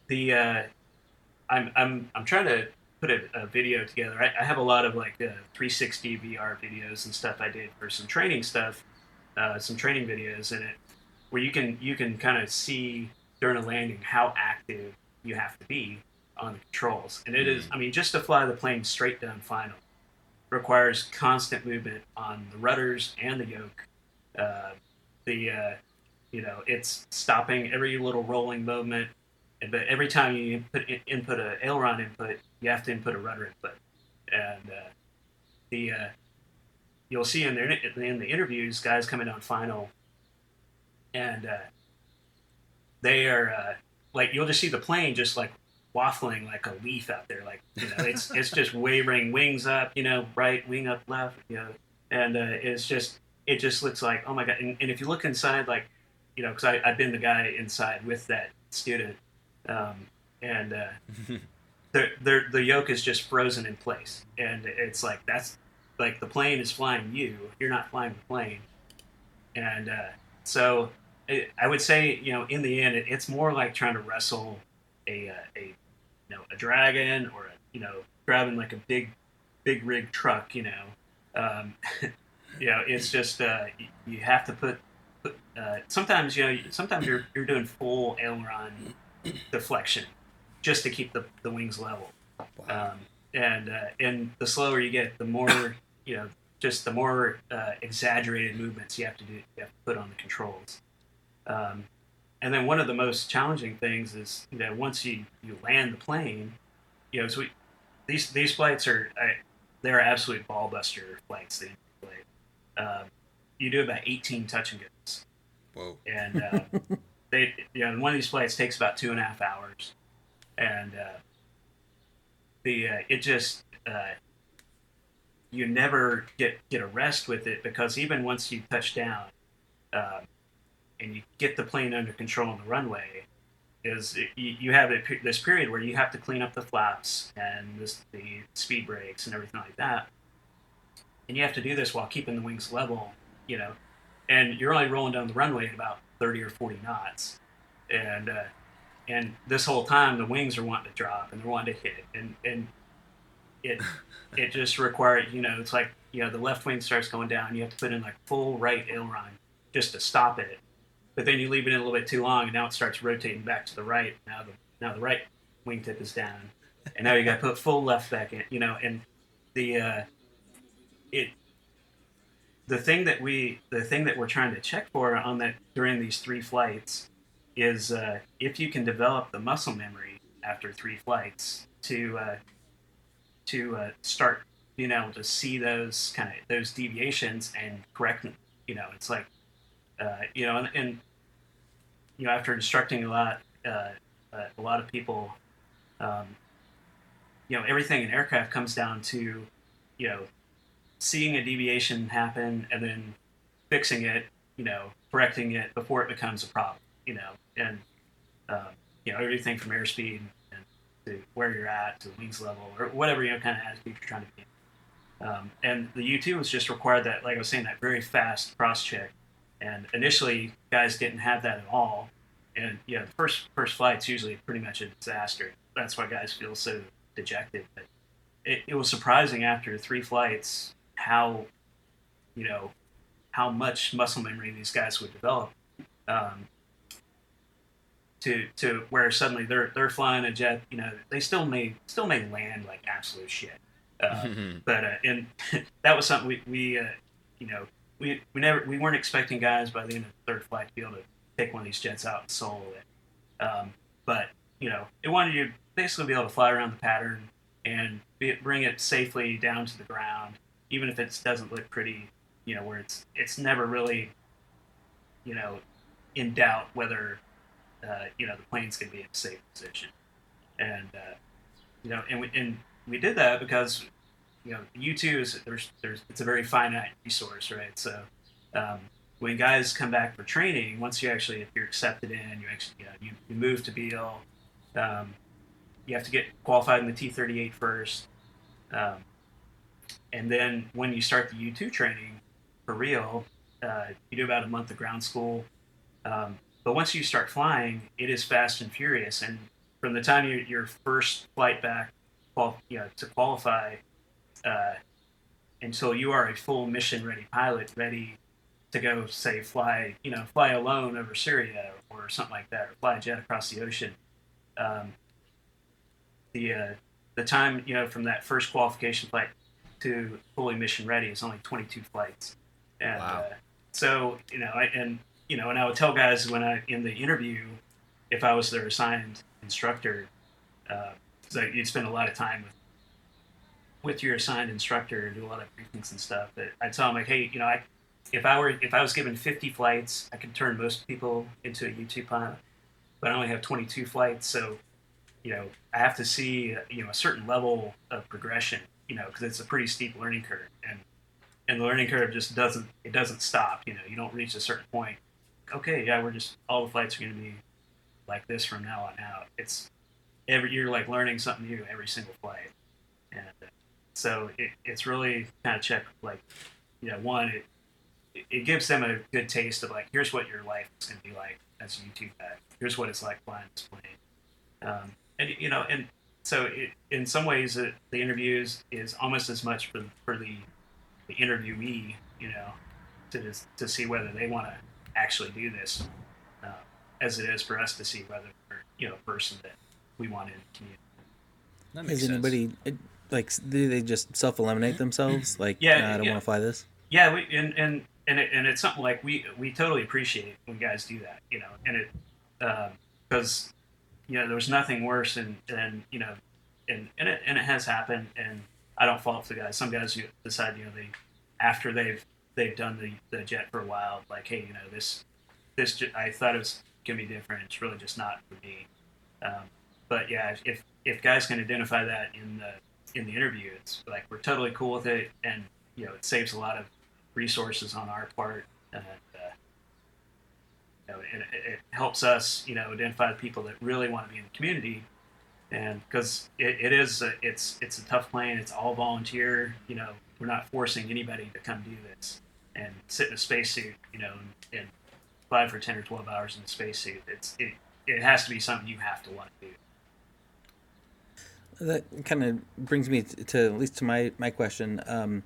Speaker 5: the uh, I'm I'm I'm trying to put a, a video together. I, I have a lot of like uh, 360 VR videos and stuff I did for some training stuff, uh, some training videos in it, where you can you can kind of see during a landing how active you have to be on the controls. And it is, I mean, just to fly the plane straight down final requires constant movement on the rudders and the yoke. Uh, the uh, you know it's stopping every little rolling movement, but every time you input input a aileron input, you have to input a rudder input, and uh, the uh, you'll see in the in the interviews guys coming down final, and uh, they are uh, like you'll just see the plane just like waffling like a leaf out there, like you know it's it's just wavering, wings up, you know, right wing up, left, you know, and uh, it's just it just looks like oh my god. And, and if you look inside, like you know, because I've been the guy inside with that student, um, and uh, the the the yoke is just frozen in place, and it's like that's like the plane is flying you, you're not flying the plane, and uh, so I would say you know in the end it, it's more like trying to wrestle a uh, a you know a dragon or a, you know grabbing like a big big rig truck you know. Um, you know it's just uh, you have to put, put uh, sometimes you know sometimes you're you're doing full aileron deflection just to keep the, the wings level. Um, and uh, and the slower you get the more you know just the more uh, exaggerated movements you have to do you have to put on the controls. Um, and then one of the most challenging things is you know once you, you land the plane you know so we, these these flights are I, they're absolute ball buster flights. They play. Um, you do about 18 touch and goes,
Speaker 3: Whoa.
Speaker 5: and uh, they you know one of these flights takes about two and a half hours, and uh, the uh, it just uh, you never get get a rest with it because even once you touch down, um, and you get the plane under control on the runway, is it, you, you have a, this period where you have to clean up the flaps and this, the speed brakes and everything like that, and you have to do this while keeping the wings level, you know, and you're only rolling down the runway at about 30 or 40 knots, and uh, and this whole time the wings are wanting to drop and they're wanting to hit, and and it it just required you know it's like you know the left wing starts going down, you have to put in like full right aileron just to stop it, but then you leave it in a little bit too long, and now it starts rotating back to the right. Now the now the right wingtip is down, and now you got to put full left back in. You know, and the uh, it the thing that we the thing that we're trying to check for on that during these three flights is uh, if you can develop the muscle memory after three flights to uh, to uh, start being able to see those kind of those deviations and correct them. You know, it's like uh, you know, and, and you know, after instructing a lot, uh, uh, a lot of people, um, you know, everything in aircraft comes down to, you know, seeing a deviation happen and then fixing it, you know, correcting it before it becomes a problem, you know, and um, you know everything from airspeed and to where you're at to wings level or whatever you know kind of attitude you're trying to be. Um, and the U2 was just required that, like I was saying, that very fast cross check. And initially, guys didn't have that at all. And yeah, the first first flight's usually pretty much a disaster. That's why guys feel so dejected. But it, it was surprising after three flights how, you know, how much muscle memory these guys would develop. Um, to to where suddenly they're they're flying a jet, you know, they still may still may land like absolute shit. Uh, but uh, and that was something we we uh, you know we we never we weren't expecting guys by the end of the third flight to be able to take one of these jets out and solo it. Um, but you know, it wanted you to basically be able to fly around the pattern and be, bring it safely down to the ground, even if it doesn't look pretty. You know, where it's it's never really, you know, in doubt whether uh, you know the plane's going to be in a safe position, and uh, you know, and we and we did that because you know U two is there's there's it's a very finite resource, right? So um, when guys come back for training, once you actually if you're accepted in, you actually you, know, you, you move to Beale, um, you have to get qualified in the T thirty eight first, um, and then when you start the U two training for real, uh, you do about a month of ground school. Um, but once you start flying, it is fast and furious. And from the time you, your first flight back, you know, to qualify, uh, until you are a full mission ready pilot, ready to go, say, fly, you know, fly alone over Syria or something like that, or fly a jet across the ocean. Um, the uh, the time, you know, from that first qualification flight to fully mission ready is only 22 flights, and
Speaker 3: Wow.
Speaker 5: uh, so you know, I, and you know, and I would tell guys when I in the interview, if I was their assigned instructor, uh, so you'd spend a lot of time with with your assigned instructor, and do a lot of briefings and stuff. But I'd tell them like, hey, you know, I if I were if I was given 50 flights, I could turn most people into a U2 pilot, but I only have 22 flights, so you know, I have to see you know a certain level of progression, you know, because it's a pretty steep learning curve, and and the learning curve just doesn't it doesn't stop. You know, you don't reach a certain point. Okay, yeah, we're just all the flights are going to be like this from now on out. It's every you're like learning something new every single flight, and uh, so it, it's really kind of check like, you know, one it it gives them a good taste of like here's what your life is going to be like as a U2 guy. Here's what it's like flying this plane, um, and you know, and so it, in some ways it, the interviews is almost as much for for the the interviewee, you know, to to see whether they want to actually do this, uh, as it is for us to see whether we're you know a person that we want in the community.
Speaker 3: That makes
Speaker 4: Is
Speaker 3: sense.
Speaker 4: anybody like do they just self eliminate themselves? Like,
Speaker 5: Yeah,
Speaker 4: "Nah, I don't
Speaker 5: yeah.
Speaker 4: want to fly this.
Speaker 5: Yeah, we, and and and, it, and it's something like we we totally appreciate when guys do that, you know, and it because you know there was nothing worse than than you know and and it, and it has happened. And I don't fault the guys. Some guys who decide, you know, they after they've they've done the, the jet for a while, like, hey, you know, this this I thought it was gonna be different. It's really just not for me. Um, but yeah, if if guys can identify that in the in the interview, it's like we're totally cool with it, and you know, it saves a lot of resources on our part, and uh, you know, it, it helps us, you know, identify the people that really want to be in the community, and because it, it is a, it's it's a tough plane, it's all volunteer, you know, we're not forcing anybody to come do this and sit in a spacesuit, you know, and, and fly for ten or twelve hours in a spacesuit. It's it it has to be something you have to want to do.
Speaker 4: That kind of brings me to, to at least to my my question. Um,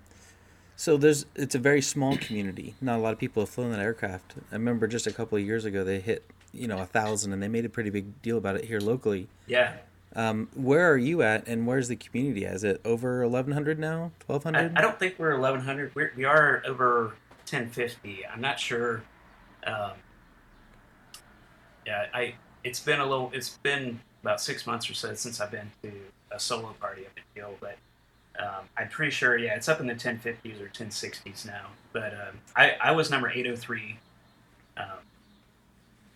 Speaker 4: so there's it's a very small community. Not a lot of people have flown that aircraft. I remember just a couple of years ago they hit you know a thousand, and they made a pretty big deal about it here locally.
Speaker 5: Yeah.
Speaker 4: Um, where are you at, and where's the community? Is it over eleven hundred now? 1,200?
Speaker 5: I. I don't think we're 1100. We're, we are over 1050. I'm not sure. Um, yeah, I. It's been a little. It's been about six months or so since I've been to a solo party up at Hill, but um, I'm pretty sure. Yeah, it's up in the 1050s or 1060s now. But um, I, I was number 803. Um,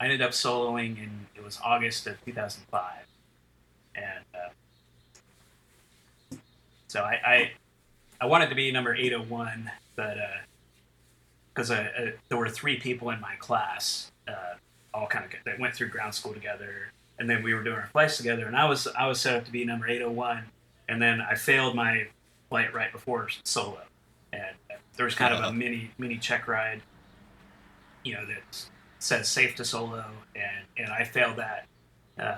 Speaker 5: I ended up soloing in it was August of 2005, and uh, so I, I I wanted to be number 801, but because uh, uh, there were three people in my class, uh, all kind of that went through ground school together, and then we were doing our flights together, and I was I was set up to be number 801, and then I failed my flight right before solo, and there was kind of a mini mini check ride, you know that says safe to solo, and and I failed that. Uh,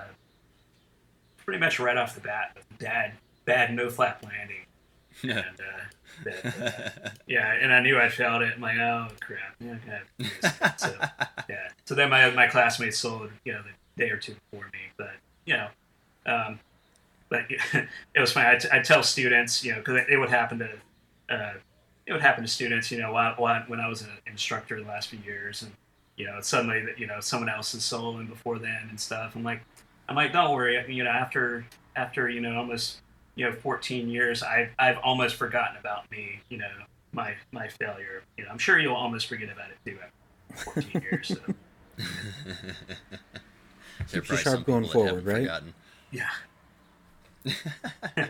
Speaker 5: pretty much right off the bat, bad, bad no flap landing, and uh, that, uh, yeah, and I knew I failed it. I'm like, oh crap, yeah, okay. So yeah, so then my my classmates sold, you know, the day or two before me, but you know, um, but it was funny. I, t- I tell students, you know, because it, it would happen to, uh, it would happen to students, you know, while, while, when I was an instructor the last few years, and you know, suddenly that you know someone else is soloing before then and stuff. I'm like, I'm like, don't worry, you know, after after you know almost you know 14 years, I've I've almost forgotten about me, you know, my my failure. You know, I'm sure you'll almost forget about it too after 14 years. So
Speaker 3: There
Speaker 4: Keeps you sharp going forward, right?
Speaker 3: forgotten.
Speaker 5: yeah.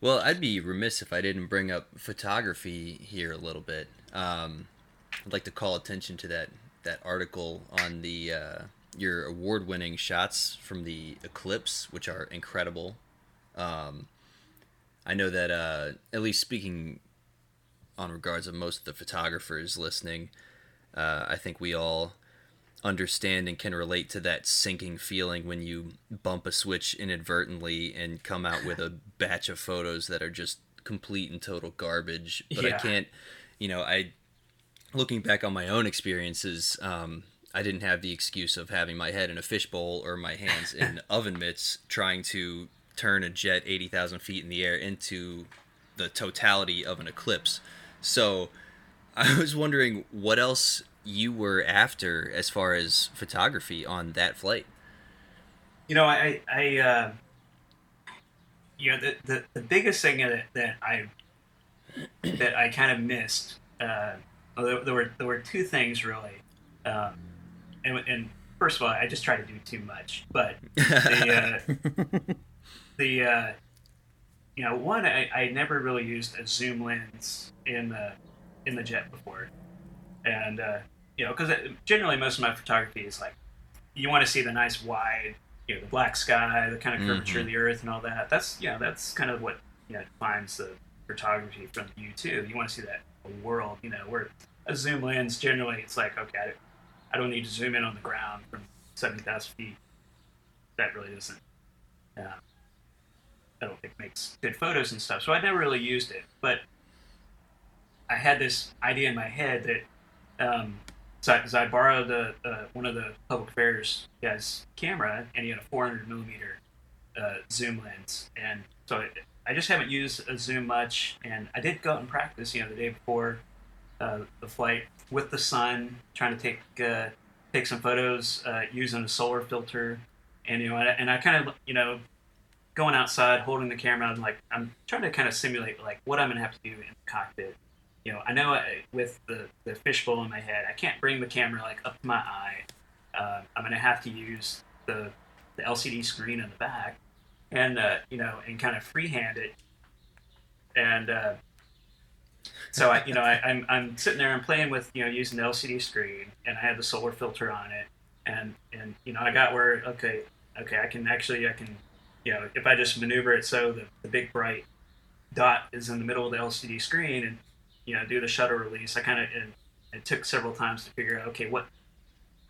Speaker 3: Well, I'd be remiss if I didn't bring up photography here a little bit. Um, I'd like to call attention to that that article on the uh, your award-winning shots from the eclipse, which are incredible. Um, I know that uh, at least speaking on regards of most of the photographers listening, uh, I think we all understand and can relate to that sinking feeling when you bump a switch inadvertently and come out with a batch of photos that are just complete and total garbage. But I can't, you know, I looking back on my own experiences, um, I didn't have the excuse of having my head in a fishbowl or my hands in oven mitts trying to turn a jet 80,000 feet in the air into the totality of an eclipse. So I was wondering what else you were after as far as photography on that flight.
Speaker 5: You know, I, I, uh, you know, the, the, the biggest thing that, that I, that I kind of missed, uh, well, there, there were, there were two things really. Um, and, and first of all, I just try to do too much, but the, uh, the, uh, you know, one, I, I never really used a zoom lens in the, in the jet before. And, uh, you know, because generally most of my photography is like, you want to see the nice wide, you know, the black sky, the kind of curvature of the earth and all that. That's, you know, that's kind of what, you know, defines the photography from U2. You want to see that world, you know, where a zoom lens generally it's like, okay, I, don't need to zoom in on the ground from 70,000 feet. That really doesn't, uh, I don't think makes good photos and stuff. So I never really used it, but I had this idea in my head that, um, so I, 'cause I borrowed the, uh, one of the public affairs guy's camera, and he had a 400 millimeter uh, zoom lens, and so I, I just haven't used a zoom much. And I did go out and practice, you know, the day before uh, the flight with the sun, trying to take uh, take some photos uh, using a solar filter, and you know, and I kind of you know going outside, holding the camera, I'm like I'm trying to kind of simulate like what I'm gonna have to do in the cockpit. You know, I know I, with the the fishbowl in my head, I can't bring the camera like up to my eye. Uh, I'm gonna have to use the the LCD screen in the back, and uh, you know, and kind of freehand it. And uh, so I, you know, I, I'm I'm sitting there and playing with you know using the LCD screen, and I had the solar filter on it, and and you know I got where okay okay I can actually I can you know if I just maneuver it so the, the big bright dot is in the middle of the LCD screen and you know do the shutter release. I kind of it, it took several times to figure out okay what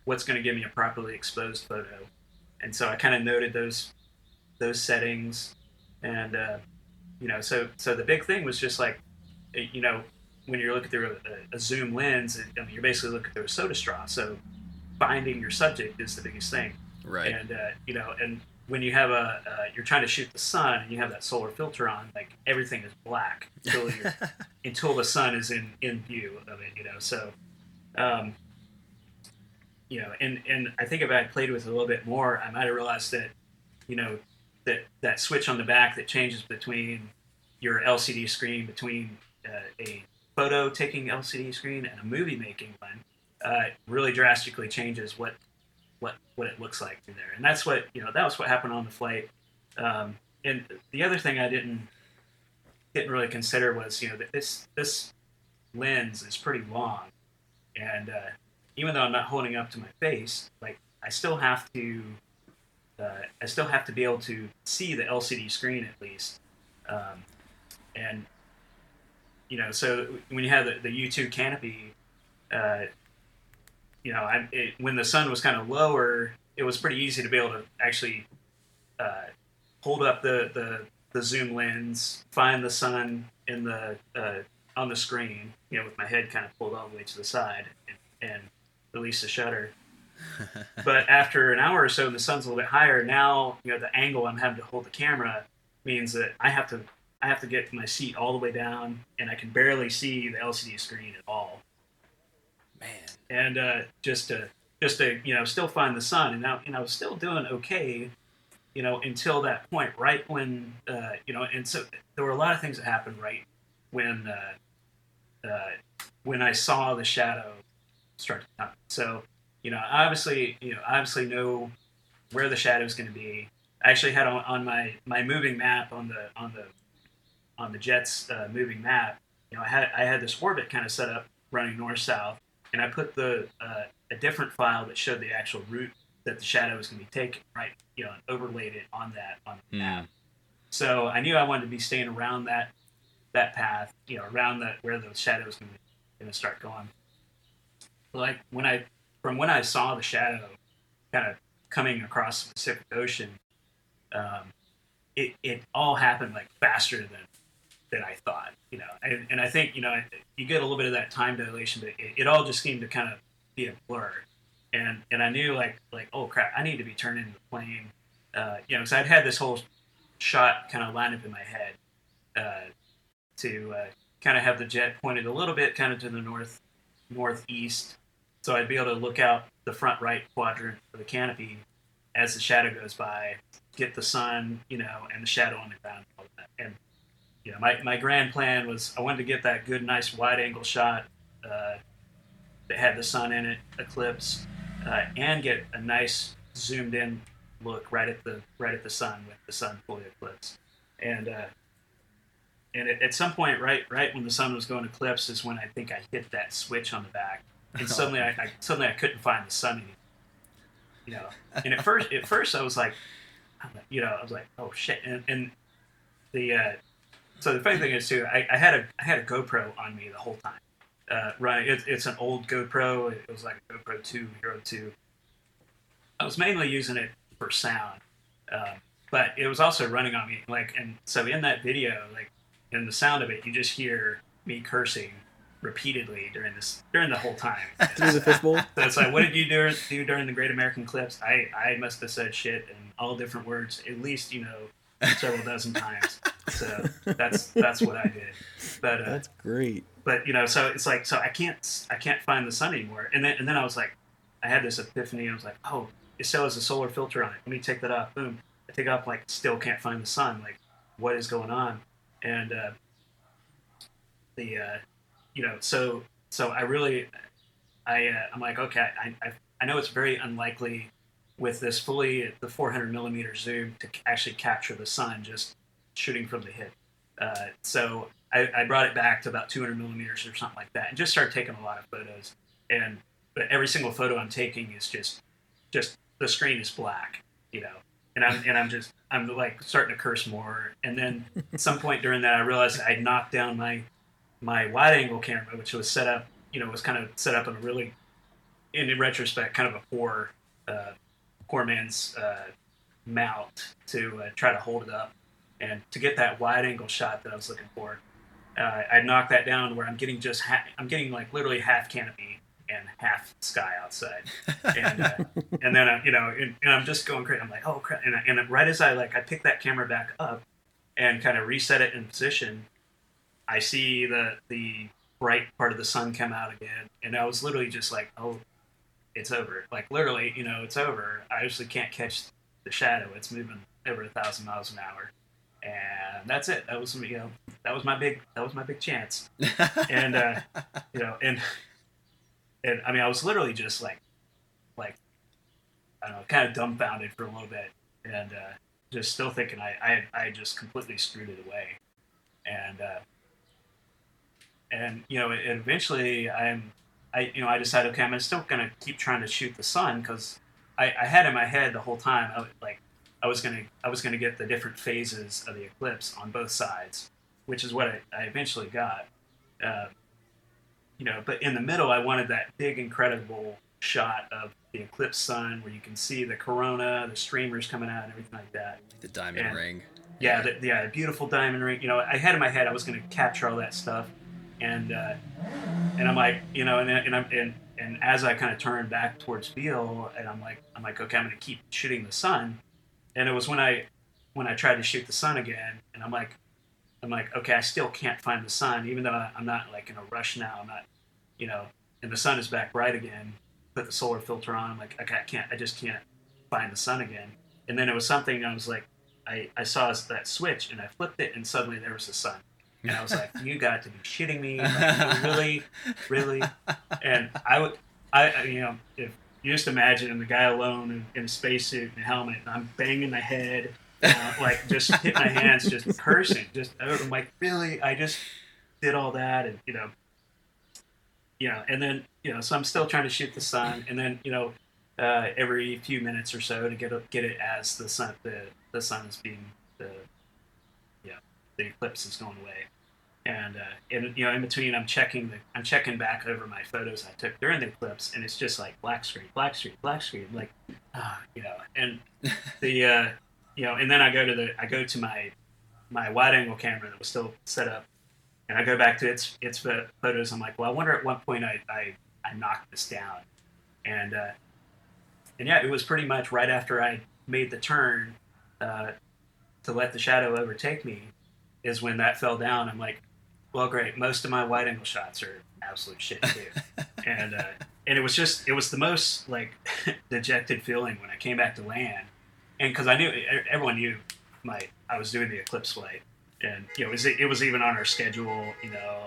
Speaker 5: what's going to give me a properly exposed photo. And so I kind of noted those those settings and uh, you know so so the big thing was just like you know when you're looking through a, a zoom lens I mean, you're basically looking through a soda straw. So finding your subject is the biggest thing.
Speaker 3: Right.
Speaker 5: and uh, you know and when you have a uh, you're trying to shoot the sun and you have that solar filter on like everything is black until until the sun is in in view of it you know? So um, you know and and i think if i had played with it a little bit more i might have realized that you know that that switch on the back that changes between your lcd screen between uh, a photo taking lcd screen and a movie making one uh, really drastically changes what what what it looks like in there. And that's what you know that was what happened on the flight. Um, and the other thing i didn't didn't really consider was you know this this lens is pretty long. And uh, even though i'm not holding up to my face like i still have to uh, i still have to be able to see the lcd screen at least. Um, and you know so when you have the, the u2 canopy uh, you know I, it, when the sun was kind of lower it was pretty easy to be able to actually uh, hold up the, the the zoom lens find the sun in the uh, on the screen you know with my head kind of pulled all the way to the side and, and release the shutter but after an hour or so the sun's a little bit higher now you know the angle i'm having to hold the camera means that i have to i have to get my seat all the way down and i can barely see the lcd screen at all. And uh, just to just to you know still find the sun. And now and I was still doing okay you know until that point right when uh, you know and so there were a lot of things that happened right when uh, uh, when I saw the shadow start to come. So you know obviously you know obviously know where the shadow is going to be. I actually had on, on my my moving map on the on the on the jet's uh, moving map you know I had I had this orbit kind of set up running north south and I put the uh, a different file that showed the actual route that the shadow was going to be taken, right? You know, and overlaid it on that on the
Speaker 3: Hmm.
Speaker 5: map. So I knew I wanted to be staying around that that path, you know, around that where the shadow was going to going to start going. Like when I from when I saw the shadow kind of coming across the Pacific Ocean, um, it it all happened like faster than than I thought, you know. And, and I think, you know, you get a little bit of that time dilation, but it, it all just seemed to kind of be a blur. And and I knew like like oh crap, I need to be turning the plane, uh, you know, because I'd had this whole shot kind of lined up in my head uh, to uh, kind of have the jet pointed a little bit kind of to the north northeast, so I'd be able to look out the front right quadrant of the canopy as the shadow goes by, get the sun, you know, and the shadow on the ground, and you know, my, my grand plan was I wanted to get that good, nice wide angle shot uh, that had the sun in it, eclipse, uh, and get a nice zoomed in look right at the right at the sun with the sun fully eclipsed. And uh, and at, at some point, right right when the sun was going to eclipse, is when I think I hit that switch on the back, and suddenly I, I suddenly I couldn't find the sun anymore. You know, and at first at first I was like, like, you know, I was like, oh shit, and, and the uh, so the funny thing is too, I, I had a I had a GoPro on me the whole time. Uh, running, it, it's an old GoPro. It was like a GoPro Two Hero Two. I was mainly using it for sound, um, but it was also running on me. Like, and so in that video, like in the sound of it, you just hear me cursing repeatedly during this during the whole time.
Speaker 4: Through the fishbowl.
Speaker 5: So it's like, what did you do, do during the Great American Eclipse? I, I must have said shit in all different words, at least you know, several dozen times. So that's that's what I did. But uh,
Speaker 4: That's great.
Speaker 5: but you know, so it's like, so I can't I can't find the sun anymore. And then and then I was like, I had this epiphany. I was like, oh, it still has a solar filter on it. Let me take that off. Boom. I take it off. Like still can't find the sun. Like what is going on? And uh, the uh, you know so so I really I uh, I'm like okay I, I I know it's very unlikely with this fully the 400 millimeter zoom to actually capture the sun just shooting from the hip. Uh, so I, I, brought it back to about 200 millimeters or something like that, and just started taking a lot of photos. And but every single photo I'm taking is just just the screen is black, you know. And I'm and I'm just I'm like starting to curse more. And then at some point during that, I realized I knocked down my my wide angle camera, which was set up, you know, was kind of set up in a really, in retrospect, kind of a poor uh, poor man's uh, mount to uh, try to hold it up and to get that wide angle shot that I was looking for. Uh, I knocked that down where I'm getting just ha- I'm getting like literally half canopy and half sky outside, and uh, and then uh, you know and, and, I'm just going crazy. I'm like oh crap, and, and right as I like I pick that camera back up and kind of reset it in position, I see the the bright part of the sun come out again, and I was literally just like oh it's over. Like literally, you know, it's over. I actually can't catch the shadow. It's moving over a thousand miles an hour, and that's it. That was you know that was my big that was my big chance. and uh, you know, and and I mean, I was literally just like like I don't know, kind of dumbfounded for a little bit, and uh, just still thinking I I I just completely screwed it away, and. Uh, and you know, and eventually I'm I you know I decided okay I'm still gonna keep trying to shoot the sun because I, I had in my head the whole time I, like I was gonna I was gonna get the different phases of the eclipse on both sides, which is what I, I eventually got. Uh, you know, but in the middle I wanted that big incredible shot of the eclipse sun where you can see the corona, the streamers coming out, and everything like that.
Speaker 3: The diamond
Speaker 5: and,
Speaker 3: ring.
Speaker 5: Yeah, the, yeah, the beautiful diamond ring. You know, I had in my head I was going to capture all that stuff, and uh, and I'm like, you know, and and I'm and and as I kind of turned back towards Beale, and I'm like, I'm like, okay, I'm gonna keep shooting the sun, and it was when I when I tried to shoot the sun again, and I'm like, I'm like, okay, I still can't find the sun, even though I'm not like in a rush now. I'm not, you know, and the sun is back bright again. Put the solar filter on. I'm like, okay, I can't, I just can't find the sun again. And then it was something I was like, I, I saw that switch and I flipped it, and suddenly there was the sun. And I was like, "You got to be shitting me! Like, really, really?" And I would, I you know, if you just imagine the guy alone in, in a spacesuit and a helmet, and I'm banging my head, uh, like just hit my hands, just cursing, just I'm like, "Really?" I just did all that, and you know, you know, and then you know, so I'm still trying to shoot the sun, and then you know, uh, every few minutes or so to get get it as the sun the the sun is being the the eclipse is going away. And uh, in, you know, in between, I'm checking the, I'm checking back over my photos I took during the eclipse, and it's just like black screen, black screen, black screen, like, ah, you know, and the, uh, you know, and then I go to the, I go to my, my wide angle camera that was still set up, and I go back to its its photos. I'm like, well, I wonder at what point I I, I knocked this down, and uh, and yeah, it was pretty much right after I made the turn uh, to let the shadow overtake me is when that fell down. I'm like, well, great. Most of my wide angle shots are absolute shit too, and uh, and it was just it was the most like dejected feeling when I came back to land, and because I knew everyone knew my I was doing the eclipse flight, and you know it was it was even on our schedule. You know,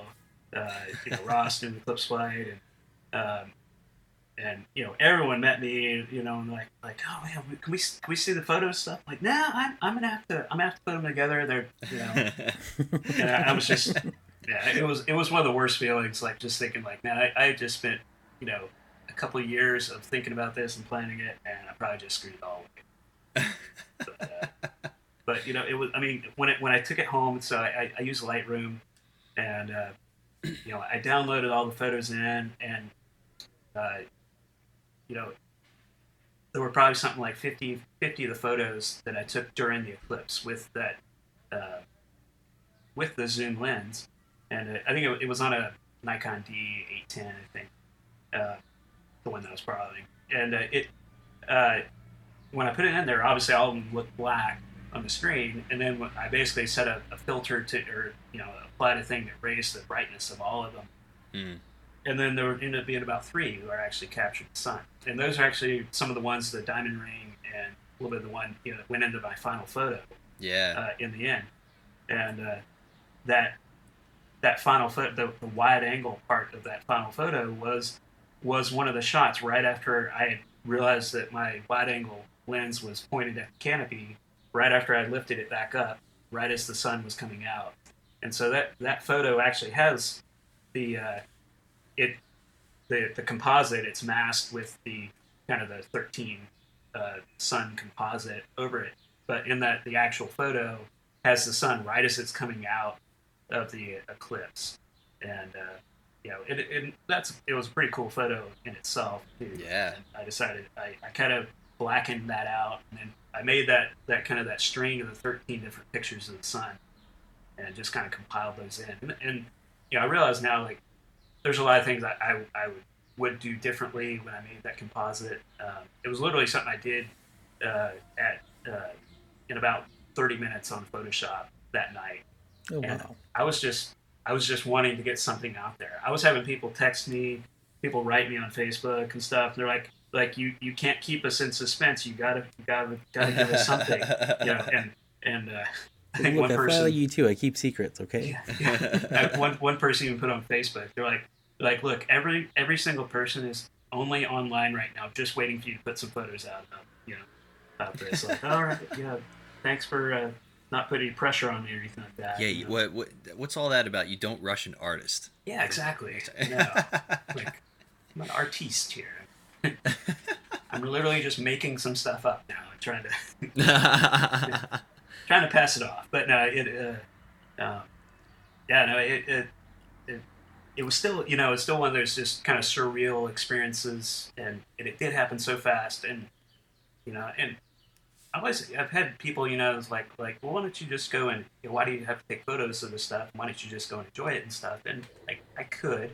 Speaker 5: uh, you know Ross doing the eclipse flight, and um, and you know everyone met me you know and like like oh man can we can we see the photos stuff? Like nah I'm, I'm gonna have to I'm gonna have to put them together. They're you know. And I, I, was just yeah it was it was one of the worst feelings like just thinking like man I, I just spent you know a couple of years of thinking about this and planning it and I probably just screwed it all away. But, uh, but you know it was I mean when it when I took it home so I, I, I used Lightroom and uh, you know I downloaded all the photos in and uh, you know, there were probably something like 50, 50 of the photos that I took during the eclipse with that, uh, with the zoom lens, and I think it, it, was on a Nikon D810, I think, uh, the one that I was borrowing, and uh, it, uh, when I put it in there, obviously all of them looked black on the screen, and then I basically set a, a filter to, or you know, applied a thing that raised the brightness of all of them. Mm and then there ended up being about three who are actually captured the sun, and those are actually some of the ones the diamond ring and a little bit of the one you know went into my final photo
Speaker 3: Yeah.
Speaker 5: uh, in the end, and uh, that that final photo, the, the wide angle part of that final photo was was one of the shots right after I realized that my wide angle lens was pointed at the canopy. Right after I lifted it back up, right as the sun was coming out, and so that that photo actually has the uh, it the the composite. It's masked with the kind of the 13 uh, sun composite over it, but in that the actual photo has the sun right as it's coming out of the eclipse, and uh, you know, it, it that's it was a pretty cool photo in itself. Too.
Speaker 3: Yeah.
Speaker 5: And I decided I, I kind of blackened that out, and then I made that that kind of that string of the thirteen different pictures of the sun, and just kind of compiled those in. And, and you know, I realize now like there's a lot of things I I, I would would do differently when I made that composite. Um, it was literally something I did uh, at uh, in about 30 minutes on Photoshop that night.
Speaker 4: Oh
Speaker 5: And
Speaker 4: wow.
Speaker 5: I was just I was just wanting to get something out there. I was having people text me, people write me on Facebook and stuff. And they're like, like you you can't keep us in suspense. You gotta you gotta gotta give us something. you know, and and uh,
Speaker 4: Look,
Speaker 5: one
Speaker 4: I follow you too. I keep secrets. Okay.
Speaker 5: uh, one one person even put on Facebook. They're like, like, look, every every single person is only online right now, just waiting for you to put some photos out. Of, you know, about this. Like, all right, yeah, thanks for uh, not putting pressure on me or anything like that.
Speaker 3: Yeah.
Speaker 5: you know?
Speaker 3: What, what what's all that about? You don't rush an artist.
Speaker 5: Yeah, exactly. Yeah. like, I'm an artiste here. I'm literally just making some stuff up now, I'm trying to trying to pass it off. But no, it, uh, um, yeah, no, it, it, it, it was still, you know, it's still one of those just kind of surreal experiences, and it, it did happen so fast, and you know, and I always, I've had people, you know, it's like, like, well, why don't you just go and, you know, why do you have to take photos of this stuff? Why don't you just go and enjoy it and stuff? And like, I could,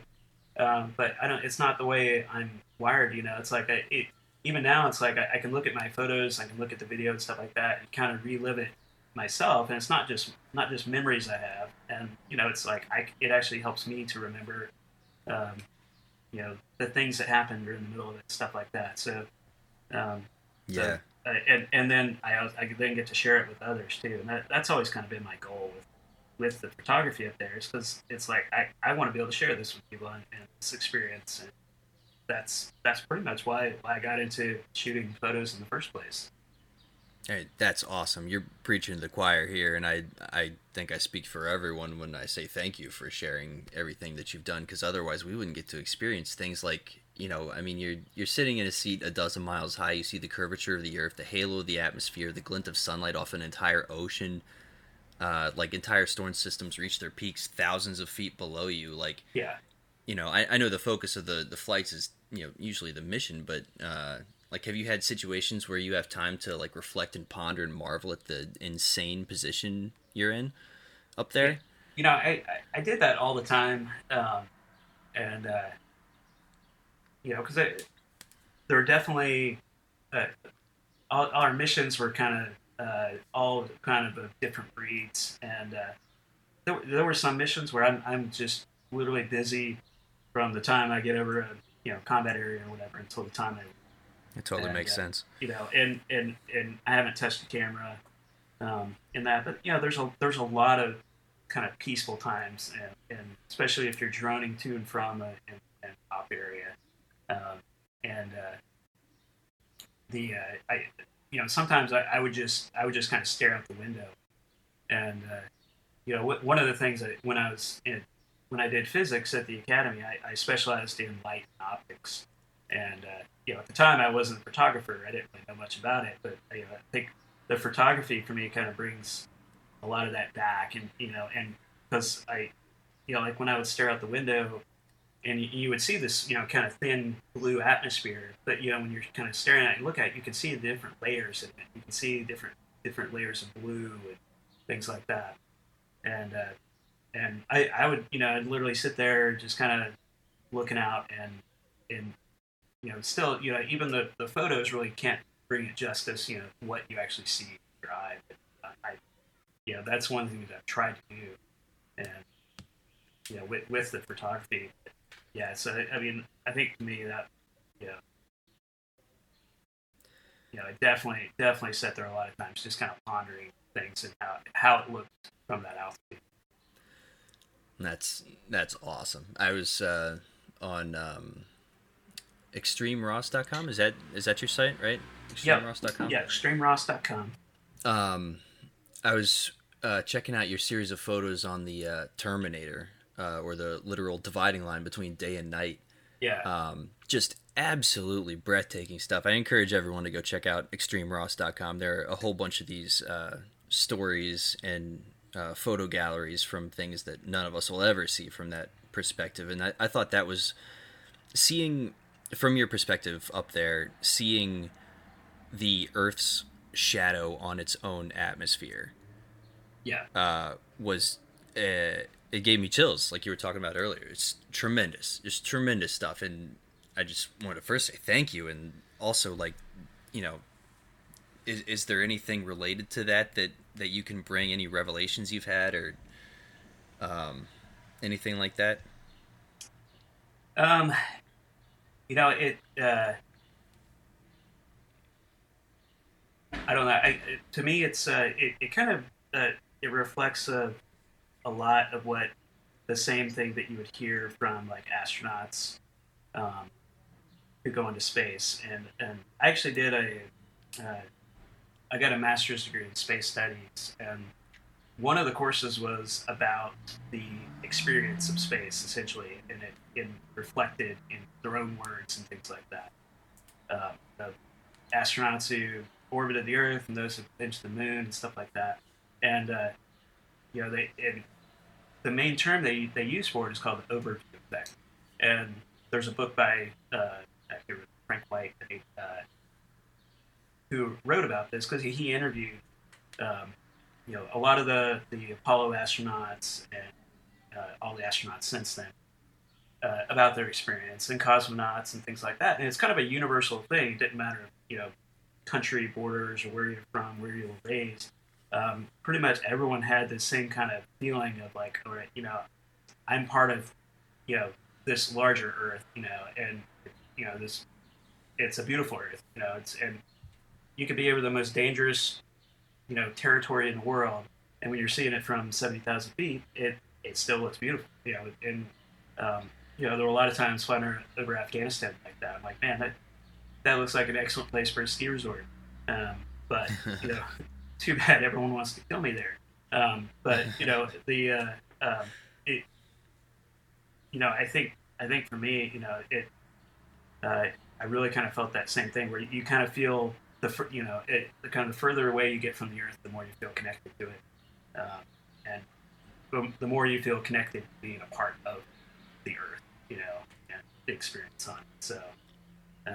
Speaker 5: um, but I don't. It's not the way I'm wired, you know. It's like I, it, even now, it's like I, I can look at my photos, I can look at the video and stuff like that, and kind of relive it myself and it's not just not just memories i have. And you know it's like I, it actually helps me to remember um, you know the things that happened during the middle of it stuff like that. So um,
Speaker 3: yeah.
Speaker 5: uh, and, and then I, I then get to share it with others too. And that, that's always kind of been my goal with with the photography up there is because it's like I, I want to be able to share this with people and, and this experience. And that's that's pretty much why, why I got into shooting photos in the first place
Speaker 3: Hey, that's awesome. You're preaching to the choir here, and I I think I speak for everyone when I say thank you for sharing everything that you've done, because otherwise we wouldn't get to experience things like you know. I mean, you're you're sitting in a seat a dozen miles high. You see the curvature of the earth, the halo of the atmosphere, the glint of sunlight off an entire ocean. Uh, like entire storm systems reach their peaks thousands of feet below you. Like
Speaker 5: yeah
Speaker 3: you know, I, I know the focus of the the flights is you know usually the mission, but uh, like, have you had situations where you have time to like reflect and ponder and marvel at the insane position you're in up there?
Speaker 5: you know, I, I, I did that all the time, um, and uh, you know, because there were definitely uh, all, all our missions were kind of uh, all kind of of different breeds, and uh, there, there were some missions where I'm I'm just literally busy from the time I get over a you know combat area or whatever until the time I
Speaker 3: It totally
Speaker 5: Yeah,
Speaker 3: makes
Speaker 5: yeah.
Speaker 3: sense.
Speaker 5: you know, and and and I haven't touched the camera um, in that, but you know, there's a there's a lot of kind of peaceful times, and, and especially if you're droning to and from a, an, an op area, um, and uh, the uh, I you know sometimes I, I would just I would just kind of stare out the window, and uh, you know wh- one of the things that when I was in when I did physics at the academy, I, I specialized in light and optics, and uh, you know, at the time I wasn't a photographer. I didn't really know much about it, but you know, I think the photography for me kind of brings a lot of that back, and you know, and because I, you know, like when I would stare out the window, and you, you would see this, you know, kind of thin blue atmosphere, but you know, when you're kind of staring at it, you look at it, you can see the different layers in it. You can see different different layers of blue and things like that, and uh, and I, I would, you know, I'd literally sit there just kind of looking out and and you know, still, you know, even the, the photos really can't bring it justice, you know, what you actually see with your eye. But uh, I, you know, that's one thing that I've tried to do. And, you know, with, with the photography, yeah, so I mean, I think to me that, you know, you know, it definitely definitely sat there a lot of times, just kind of pondering things and how how it looked from that altitude.
Speaker 3: That's that's awesome. I was uh, on um, extremeross.com. Is that is that your site, right? Extremeross.com.
Speaker 5: Yeah, extremeross.com.
Speaker 3: Um, I was uh, checking out your series of photos on the uh, Terminator, uh, or the literal dividing line between day and night.
Speaker 5: Yeah.
Speaker 3: Um, just absolutely breathtaking stuff. I encourage everyone to go check out extremeross.com. There are a whole bunch of these uh, stories and uh, photo galleries from things that none of us will ever see from that perspective. And I, I thought that was seeing from your perspective up there, seeing the Earth's shadow on its own atmosphere
Speaker 5: yeah.
Speaker 3: uh, was uh, it gave me chills, like you were talking about earlier. It's tremendous, just tremendous stuff, and I just wanted to first say thank you, and also like, you know, is is there anything related to that that that you can bring any revelations you've had or um anything like that?
Speaker 5: Um, you know, it. Uh, I don't know. I, to me, it's uh, it, it kind of uh, it reflects a, a lot of what the same thing that you would hear from like astronauts um, who go into space. And and I actually did a uh, I got a master's degree in space studies, and one of the courses was about the experience of space, essentially, and it in reflected in their own words and things like that. Uh, the astronauts who orbited the Earth and those who to the Moon and stuff like that, and uh, you know they and the main term they they use for it is called the overview effect. And there's a book by uh, Frank White uh, who wrote about this because he, he interviewed um, you know a lot of the the Apollo astronauts and uh, all the astronauts since then uh, about their experience and cosmonauts and things like that. And it's kind of a universal thing. It didn't matter, you know, country borders or where you're from, where you were raised. Um, pretty much everyone had the same kind of feeling of like, all right, you know, I'm part of, you know, this larger Earth, you know, and you know this, it's a beautiful Earth, you know, it's and you could be over the most dangerous, you know, territory in the world, and when you're seeing it from seventy thousand feet, it it still looks beautiful, you know, and um, you know, there were a lot of times flying over Afghanistan like that. I'm like, man, that that looks like an excellent place for a ski resort. Um, but you know, too bad everyone wants to kill me there. Um, but you know, the uh, um, it, you know, I think I think for me, you know, it, uh, I really kind of felt that same thing where you kind of feel the you know, it the kind of the further away you get from the earth, the more you feel connected to it, um, and the, the more you feel connected to being a part of the earth, you know, and experience on it. So. Uh,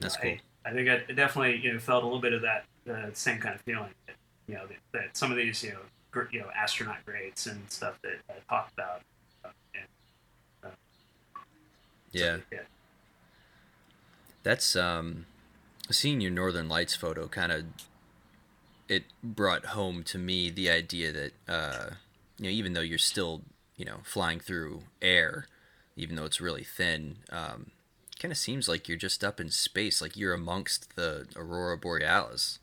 Speaker 3: That's
Speaker 5: I-
Speaker 3: cool.
Speaker 5: I, think I definitely you know felt a little bit of that uh, same kind of feeling. That, you know that, that some of these you know gr- you know astronaut grades and stuff that I talked about. uh, and, uh,
Speaker 3: Yeah.
Speaker 5: yeah.
Speaker 3: That's um seeing your Northern Lights photo kind of it brought home to me the idea that uh you know even though you're still, you know, flying through air, even though it's really thin, um kind of seems like you're just up in space, like you're amongst the aurora borealis.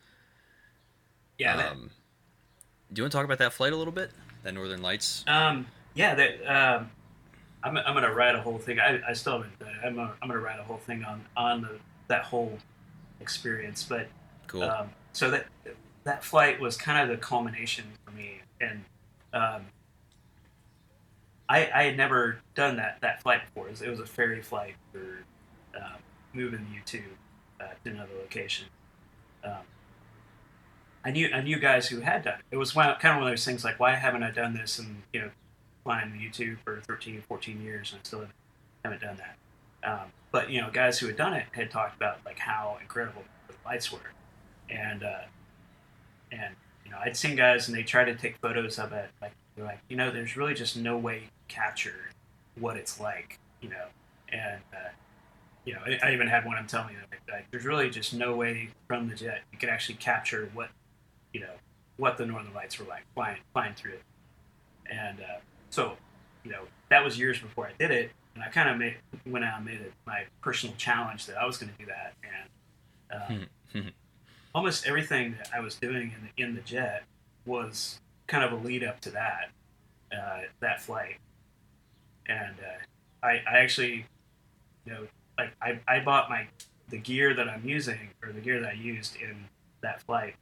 Speaker 5: Yeah. that-
Speaker 3: Um do you want to talk about that flight a little bit? That Northern Lights?
Speaker 5: Um, yeah, that um, I'm, I'm gonna write a whole thing. I, I still haven't. I'm gonna, I'm gonna write a whole thing on on the, that whole experience. But
Speaker 3: Cool.
Speaker 5: um, so that that flight was kind of the culmination for me, and um, I I had never done that that flight before. It was, it was a ferry flight for um, moving the U2 uh, to another location. Um, I knew I knew guys who had done it. It was one, kind of one of those things like, why haven't I done this? And you know, flying two for 13, 14 years, and I still haven't, done that. Um, but you know, guys who had done it had talked about like how incredible the lights were, and uh, and you know, I'd seen guys and they tried to take photos of it. Like they're like, you know, there's really just no way to capture what it's like, you know, and uh, you know, I, I even had one. I'm telling you, like, like, there's really just no way from the jet you could actually capture what you know what the northern lights were like flying flying through it. And uh, so you know that was years before i did it and I kind of made went out and made it my personal challenge that I was going to do that, and um, almost everything that I was doing in the, in the jet was kind of a lead up to that uh, that flight, and uh, I I actually you know like I, I bought my the gear that I'm using or the gear that I used in that flight.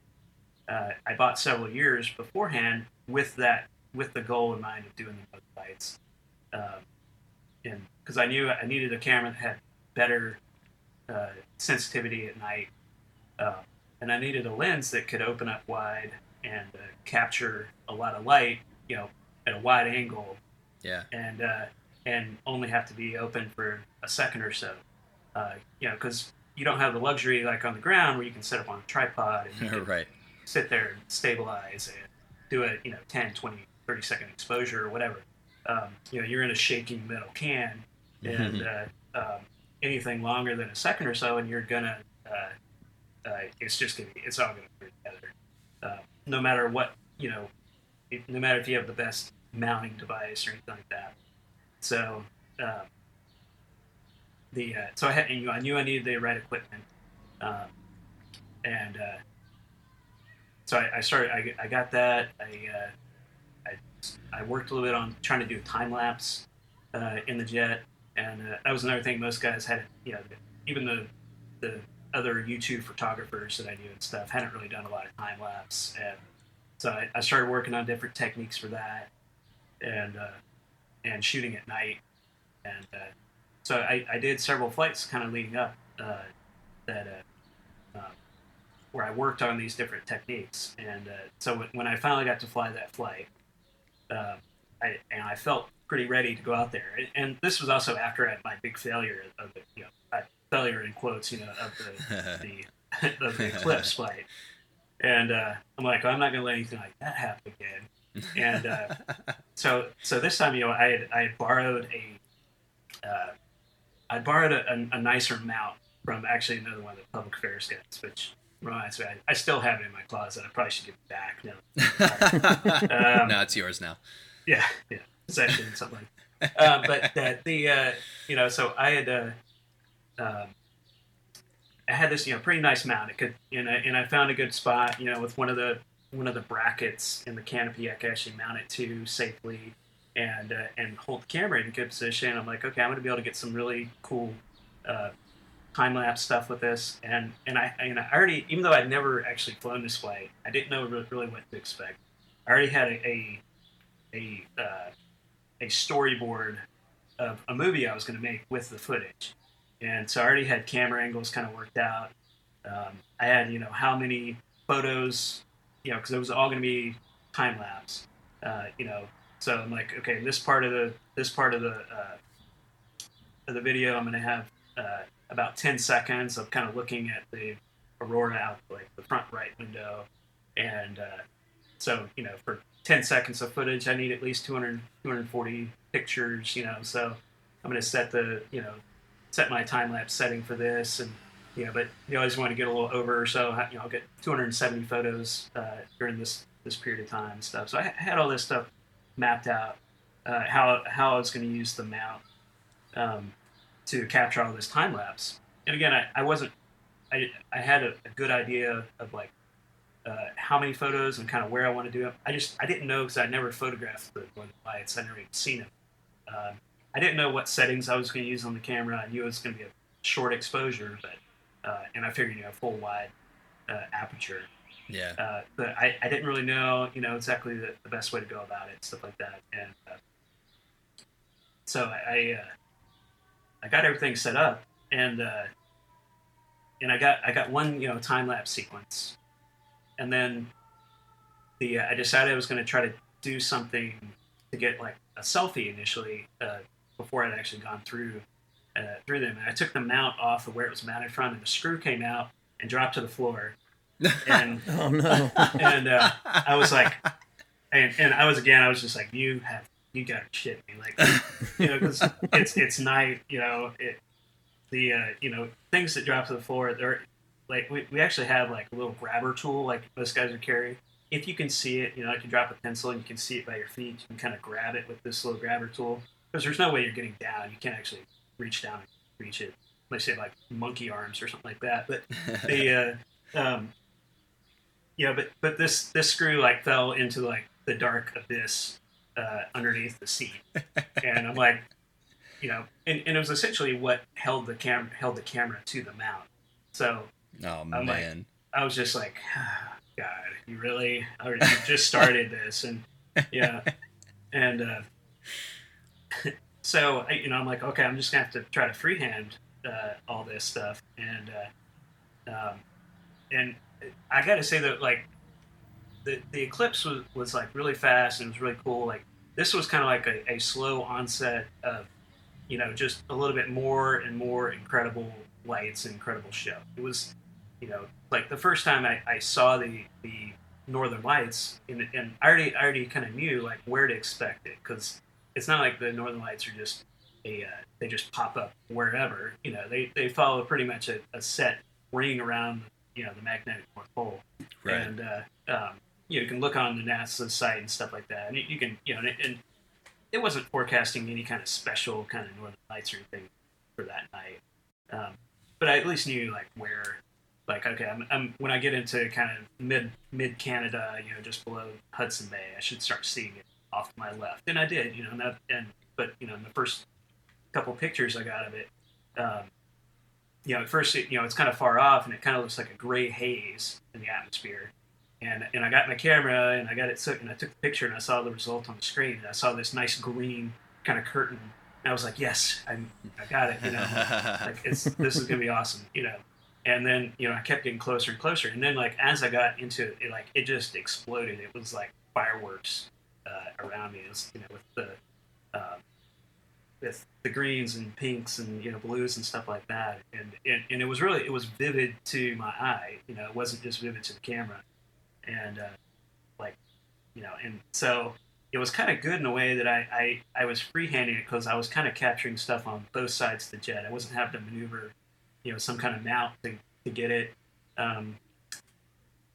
Speaker 5: Uh, I bought several years beforehand with that with the goal in mind of doing those flights, um, and because I knew I needed a camera that had better uh, sensitivity at night, uh, and I needed a lens that could open up wide and uh, capture a lot of light, you know, at a wide angle,
Speaker 3: Yeah.
Speaker 5: and uh, and only have to be open for a second or so. Uh, you know, because you don't have the luxury like on the ground where you can set up on a tripod and you can
Speaker 3: right.
Speaker 5: sit there and stabilize and do a you know 10 20 30 second exposure or whatever um, you know you're in a shaking metal can and uh, um, anything longer than a second or so and you're gonna uh, uh, it's just gonna be, it's all gonna be together uh, no matter what you know no matter if you have the best mounting device or anything like that so um, the uh, so I had I knew I needed the right equipment um, and uh, so I, I started. I, I got that. I, uh, I I worked a little bit on trying to do time lapse uh, in the jet, and uh, that was another thing. Most guys had, you know, even the the other U2 photographers that I knew and stuff hadn't really done a lot of time lapse, and so I, I started working on different techniques for that, and uh, and shooting at night, and uh, so I, I did several flights kind of leading up uh, that. Uh, um, where I worked on these different techniques. And uh, so when, I finally got to fly that flight, uh, I, and I felt pretty ready to go out there. And, and this was also after I had my big failure of the, you know, failure in quotes, you know, of the, the, of the Eclipse flight. And uh, I'm like, I'm not going to let anything like that happen again. And uh, so, so this time, you know, I had, I had borrowed a, uh, I borrowed a, a, a nicer mount from actually another one of the public affairs guys, which reminds me, I, I still have it in my closet. I probably should give it back now. Um,
Speaker 3: no, it's yours now.
Speaker 5: Yeah, yeah, possession, something like. Uh, but that the uh, you know, so I had uh, um, I had this you know pretty nice mount. It could you know, and I found a good spot you know with one of the one of the brackets in the canopy. I could actually mount it to safely and uh, and hold the camera in good position. I'm like, okay, I'm to be able to get some really cool uh, time lapse stuff with this. And and I and I already, even though I'd never actually flown this way, I didn't know really, what to expect. I already had a a a, uh, a storyboard of a movie I was to make with the footage, and so I already had camera angles kind of worked out. Um, I had you know how many photos, you know, because it was all going to be time lapse. Uh, you know, so I'm like, okay, this part of the this part of the uh, of the video, I'm going to have uh, about 10 seconds of kind of looking at the aurora out like the front right window, and uh, so you know for 10 seconds of footage, I need at least 200 240 pictures. You know, so I'm going to set the you know set my time lapse setting for this and. Know, but you I just want to get a little over, so you know, I'll get 270 photos uh, during this this period of time and stuff. So I had all this stuff mapped out uh, how how I was going to use the mount um, to capture all this time lapse. And again, I, I wasn't I, I had a, a good idea of like uh, how many photos and kind of where I want to do them. I just I didn't know because I'd never photographed the Northern Lights. I'd never even seen them. Um, I didn't know what settings I was going to use on the camera. I knew it was going to be a short exposure, but uh, and I figured you know full wide uh, aperture.
Speaker 3: Yeah.
Speaker 5: Uh, but I, I didn't really know, you know, exactly the, the best way to go about it, stuff like that. And uh, so I, I, uh, I got everything set up, and uh, and I got I got one, you know, time lapse sequence, and then the uh, I decided I was going to try to do something to get like a selfie initially uh, before I'd actually gone through uh, through them. And I took the mount off of where it was mounted from, and the screw came out and dropped to the floor. And
Speaker 4: Oh no.
Speaker 5: and uh, I was like, and, and I was again, I was just like, you have, you got to shit me, like, you know, because it's it's night, you know, it, the uh, you know things that drop to the floor, they're like we, we actually have like a little grabber tool, like most guys would carry. If you can see it, you know, like you drop a pencil and you can see it by your feet, you can kind of grab it with this little grabber tool. because there's no way you're getting down. You can't actually reach down and reach it. Unless say like monkey arms or something like that. But the uh, um, yeah, but but this this screw like fell into like the dark abyss uh, underneath the seat, and I'm like, you know, and, and it was essentially what held the camera held the camera to the mount. So
Speaker 3: oh
Speaker 5: I'm like-
Speaker 3: man.
Speaker 5: I was just like, God, you really, you just started this, and yeah, and uh, so I, you know, I'm like, okay, I'm just gonna have to try to freehand uh, all this stuff, and uh, um, and I got to say that like the the eclipse was was like really fast and it was really cool. Like this was kind of like a, a slow onset of you know just a little bit more and more incredible lights incredible show. It was you know like the first time I, I saw the the northern lights and, and I already I already kind of knew like where to expect it because it's not like the northern lights are just a uh, they just pop up wherever you know they, they follow pretty much a, a set ring around you know the magnetic north pole.
Speaker 3: Right.
Speaker 5: and uh, um, you, know, you can look on the NASA site and stuff like that and you, you can you know and, and it wasn't forecasting any kind of special kind of northern lights or anything for that night. Um, but I at least knew like where like okay I'm, I'm when I get into kind of mid mid Canada you know just below Hudson Bay I should start seeing it off to my left. And I did you know and, that, and but you know in the first couple pictures I got of it um, you know at first it, you know it's kind of far off and it kind of looks like a gray haze in the atmosphere. And and I got my camera and I got it took and I took the picture and I saw the result on the screen and I saw this nice green kind of curtain. And I was like yes I I got it you know? Like it's this is gonna be awesome you know? And then you know i kept getting closer and closer. And then like as i got into it like it just exploded. It was like fireworks uh, around me is you know with the um, with the greens and pinks and you know blues and stuff like that and, and and it was really it was vivid to my eye you know it wasn't just vivid to the camera and uh, like you know and so it was kind of good in a way that I, I, I was freehanding it because I was kind of capturing stuff on both sides of the jet. I wasn't having to maneuver, you know, some kind of mount to, to get it. Um,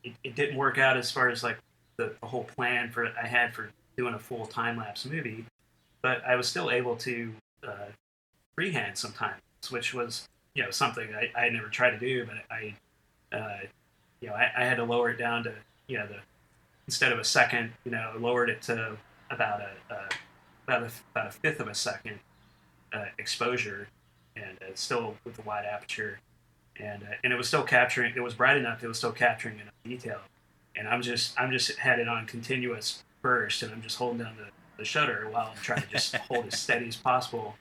Speaker 5: it. It didn't work out as far as like the, the whole plan for I had for doing a full time lapse movie, but I was still able to uh, freehand sometimes, which was you know something I, I never tried to do, but I, uh, you know, I, I had to lower it down to you know the instead of a second, you know, lowered it to about a, uh, about a about a fifth of a second uh, exposure, and uh, still with the wide aperture, and uh, and it was still capturing. It was bright enough. It was still capturing enough detail, and I'm just I'm just had it on continuous burst, and I'm just holding down the, the shutter while I'm trying to just hold as steady as possible,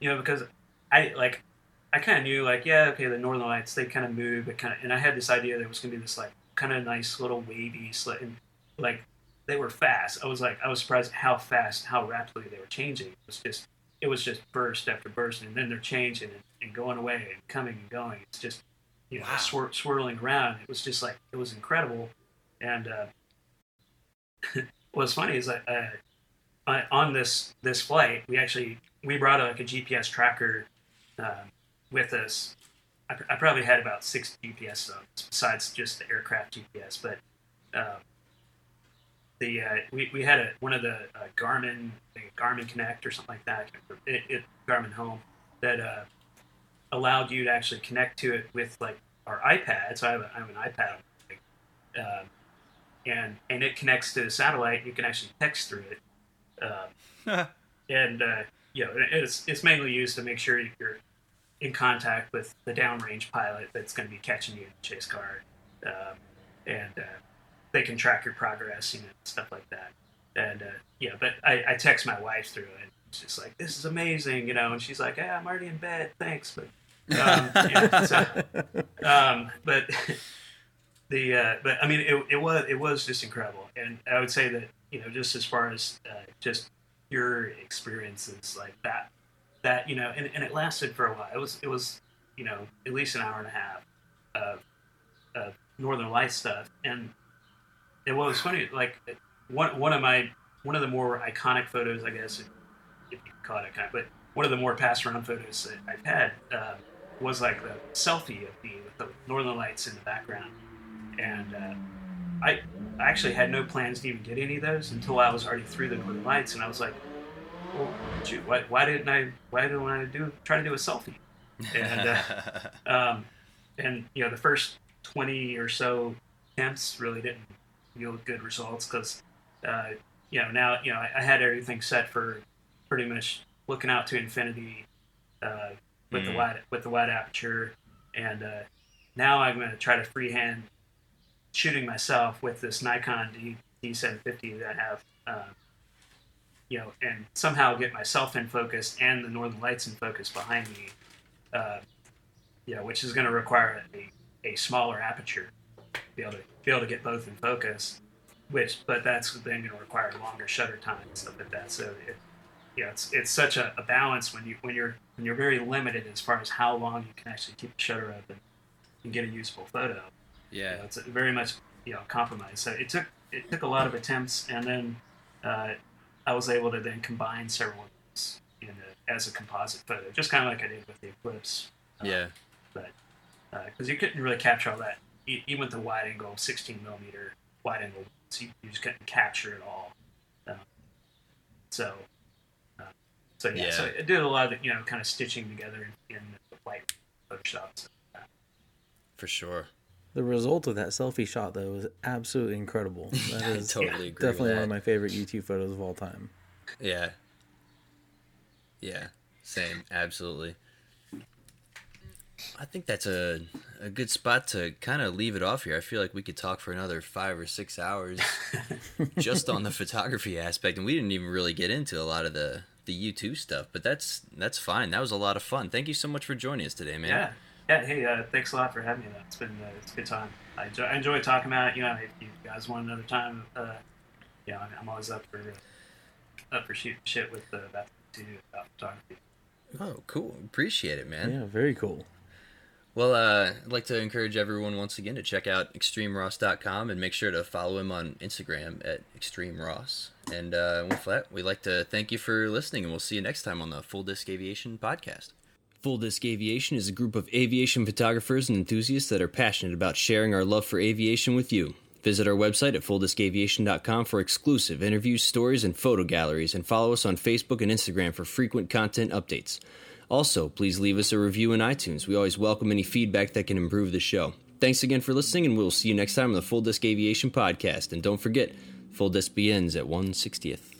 Speaker 5: you know, because I like. I kind of knew, like, yeah, okay, the Northern Lights, they kind of move, but kind of, and I had this idea that it was going to be this, like, kind of nice little wavy, slit, and like they were fast. I was like, I was surprised how fast, how rapidly they were changing. It was just, it was just burst after burst, and then they're changing and, and going away and coming and going. It's just, you know,
Speaker 3: Wow.
Speaker 5: swir- swirling around. It was just like it was incredible. And uh, what's funny is that uh, on- this this flight, we actually we brought like a GPS tracker um, with us. I, I probably had about six GPS zones besides just the aircraft GPS, but um, the uh, we, we had a one of the uh, Garmin Garmin Connect or something like that, it, it Garmin Home that uh, allowed you to actually connect to it with like our iPad. So I have, a, I have an iPad, like, um, and and it connects to the satellite. You can actually text through it, um, and uh, you know it's it's mainly used to make sure you're in contact with the downrange pilot that's going to be catching you in the chase car, um, and uh, they can track your progress, you know, stuff like that. And uh, yeah, but I, I text my wife through it. She's just like this is amazing, you know, and she's like, "Yeah, I'm already in bed, thanks." But um, yeah, so, um, but the uh, but I mean, it, it was it was just incredible, and I would say that you know, just as far as uh, just your experiences like that, that you know, and, and it lasted for a while. It was it was you know at least an hour and a half of of Northern Lights stuff, and what was funny, like one one of my one of the more iconic photos, I guess, if, if you call it iconic, but one of the more passed around photos that I've had um, was like the selfie of me with the Northern Lights in the background, and uh, I I actually had no plans to even get any of those until I was already through the Northern Lights, and I was like, well, shoot, why, why didn't I why didn't I do try to do a selfie? And uh, um, and you know the first twenty or so attempts really didn't yield good results because uh, you know now you know I, I had everything set for pretty much looking out to infinity uh, with the
Speaker 3: Mm.
Speaker 5: wide with the wide aperture, and uh, now I'm going to try to freehand shooting myself with this Nikon D D750 that I have. Um, you know, and somehow get myself in focus and the northern lights in focus behind me. Uh, you know, which is going to require a, a smaller aperture to be able to be able to get both in focus. Which, but that's then going to require longer shutter time and stuff like that. So, it, it's it's such a, a balance when you when you're when you're very limited as far as how long you can actually keep the shutter open and get a useful photo. You
Speaker 3: yeah.
Speaker 5: know, it's very much you know compromise. So it took it took a lot of attempts, and then uh, I was able to then combine several of those in a, as a composite photo, just kind of like I did with the Eclipse. Uh,
Speaker 3: Yeah.
Speaker 5: because you couldn't really capture all that, even with the wide angle, 16 millimeter wide angle, so you, you just couldn't capture it all. Um, so, uh, so yeah,
Speaker 3: Yeah.
Speaker 5: so I did a lot of you know kind of stitching together in, in the white Photoshop. So, uh,
Speaker 3: For sure.
Speaker 4: The result of that selfie shot though was absolutely incredible. That
Speaker 3: I totally agree.
Speaker 4: definitely
Speaker 3: with
Speaker 4: one of my favorite U2 photos of all time.
Speaker 3: Yeah. Yeah. Same. Absolutely. I think that's a a good spot to kind of leave it off here. I feel like we could talk for another five or six hours just on the photography aspect, and we didn't even really get into a lot of the the U2 stuff. But that's that's fine. That was a lot of fun. Thank you so much for joining us today, man.
Speaker 5: Yeah. Yeah. Hey, uh, thanks a lot for having me. Though. It's been uh, it's a good time. I enjoy, I enjoy talking about it. You know, if you guys want another time, uh, yeah, I'm, I'm always up for uh, up for shooting shit with uh, about to about photography.
Speaker 3: Oh, cool. Appreciate it, man.
Speaker 4: Yeah, very cool.
Speaker 3: Well, uh, I'd like to encourage everyone once again to check out extremeross.com and make sure to follow him on Instagram at extremeross. And uh, with that, we'd like to thank you for listening, and we'll see you next time on the Full Disc Aviation podcast. Full Disc Aviation is a group of aviation photographers and enthusiasts that are passionate about sharing our love for aviation with you. Visit our website at fulldiscaviation.com for exclusive interviews, stories, and photo galleries, and follow us on Facebook and Instagram for frequent content updates. Also, please leave us a review in iTunes. We always welcome any feedback that can improve the show. Thanks again for listening, and we'll see you next time on the Full Disc Aviation Podcast. And don't forget, Full Disc begins at 160th.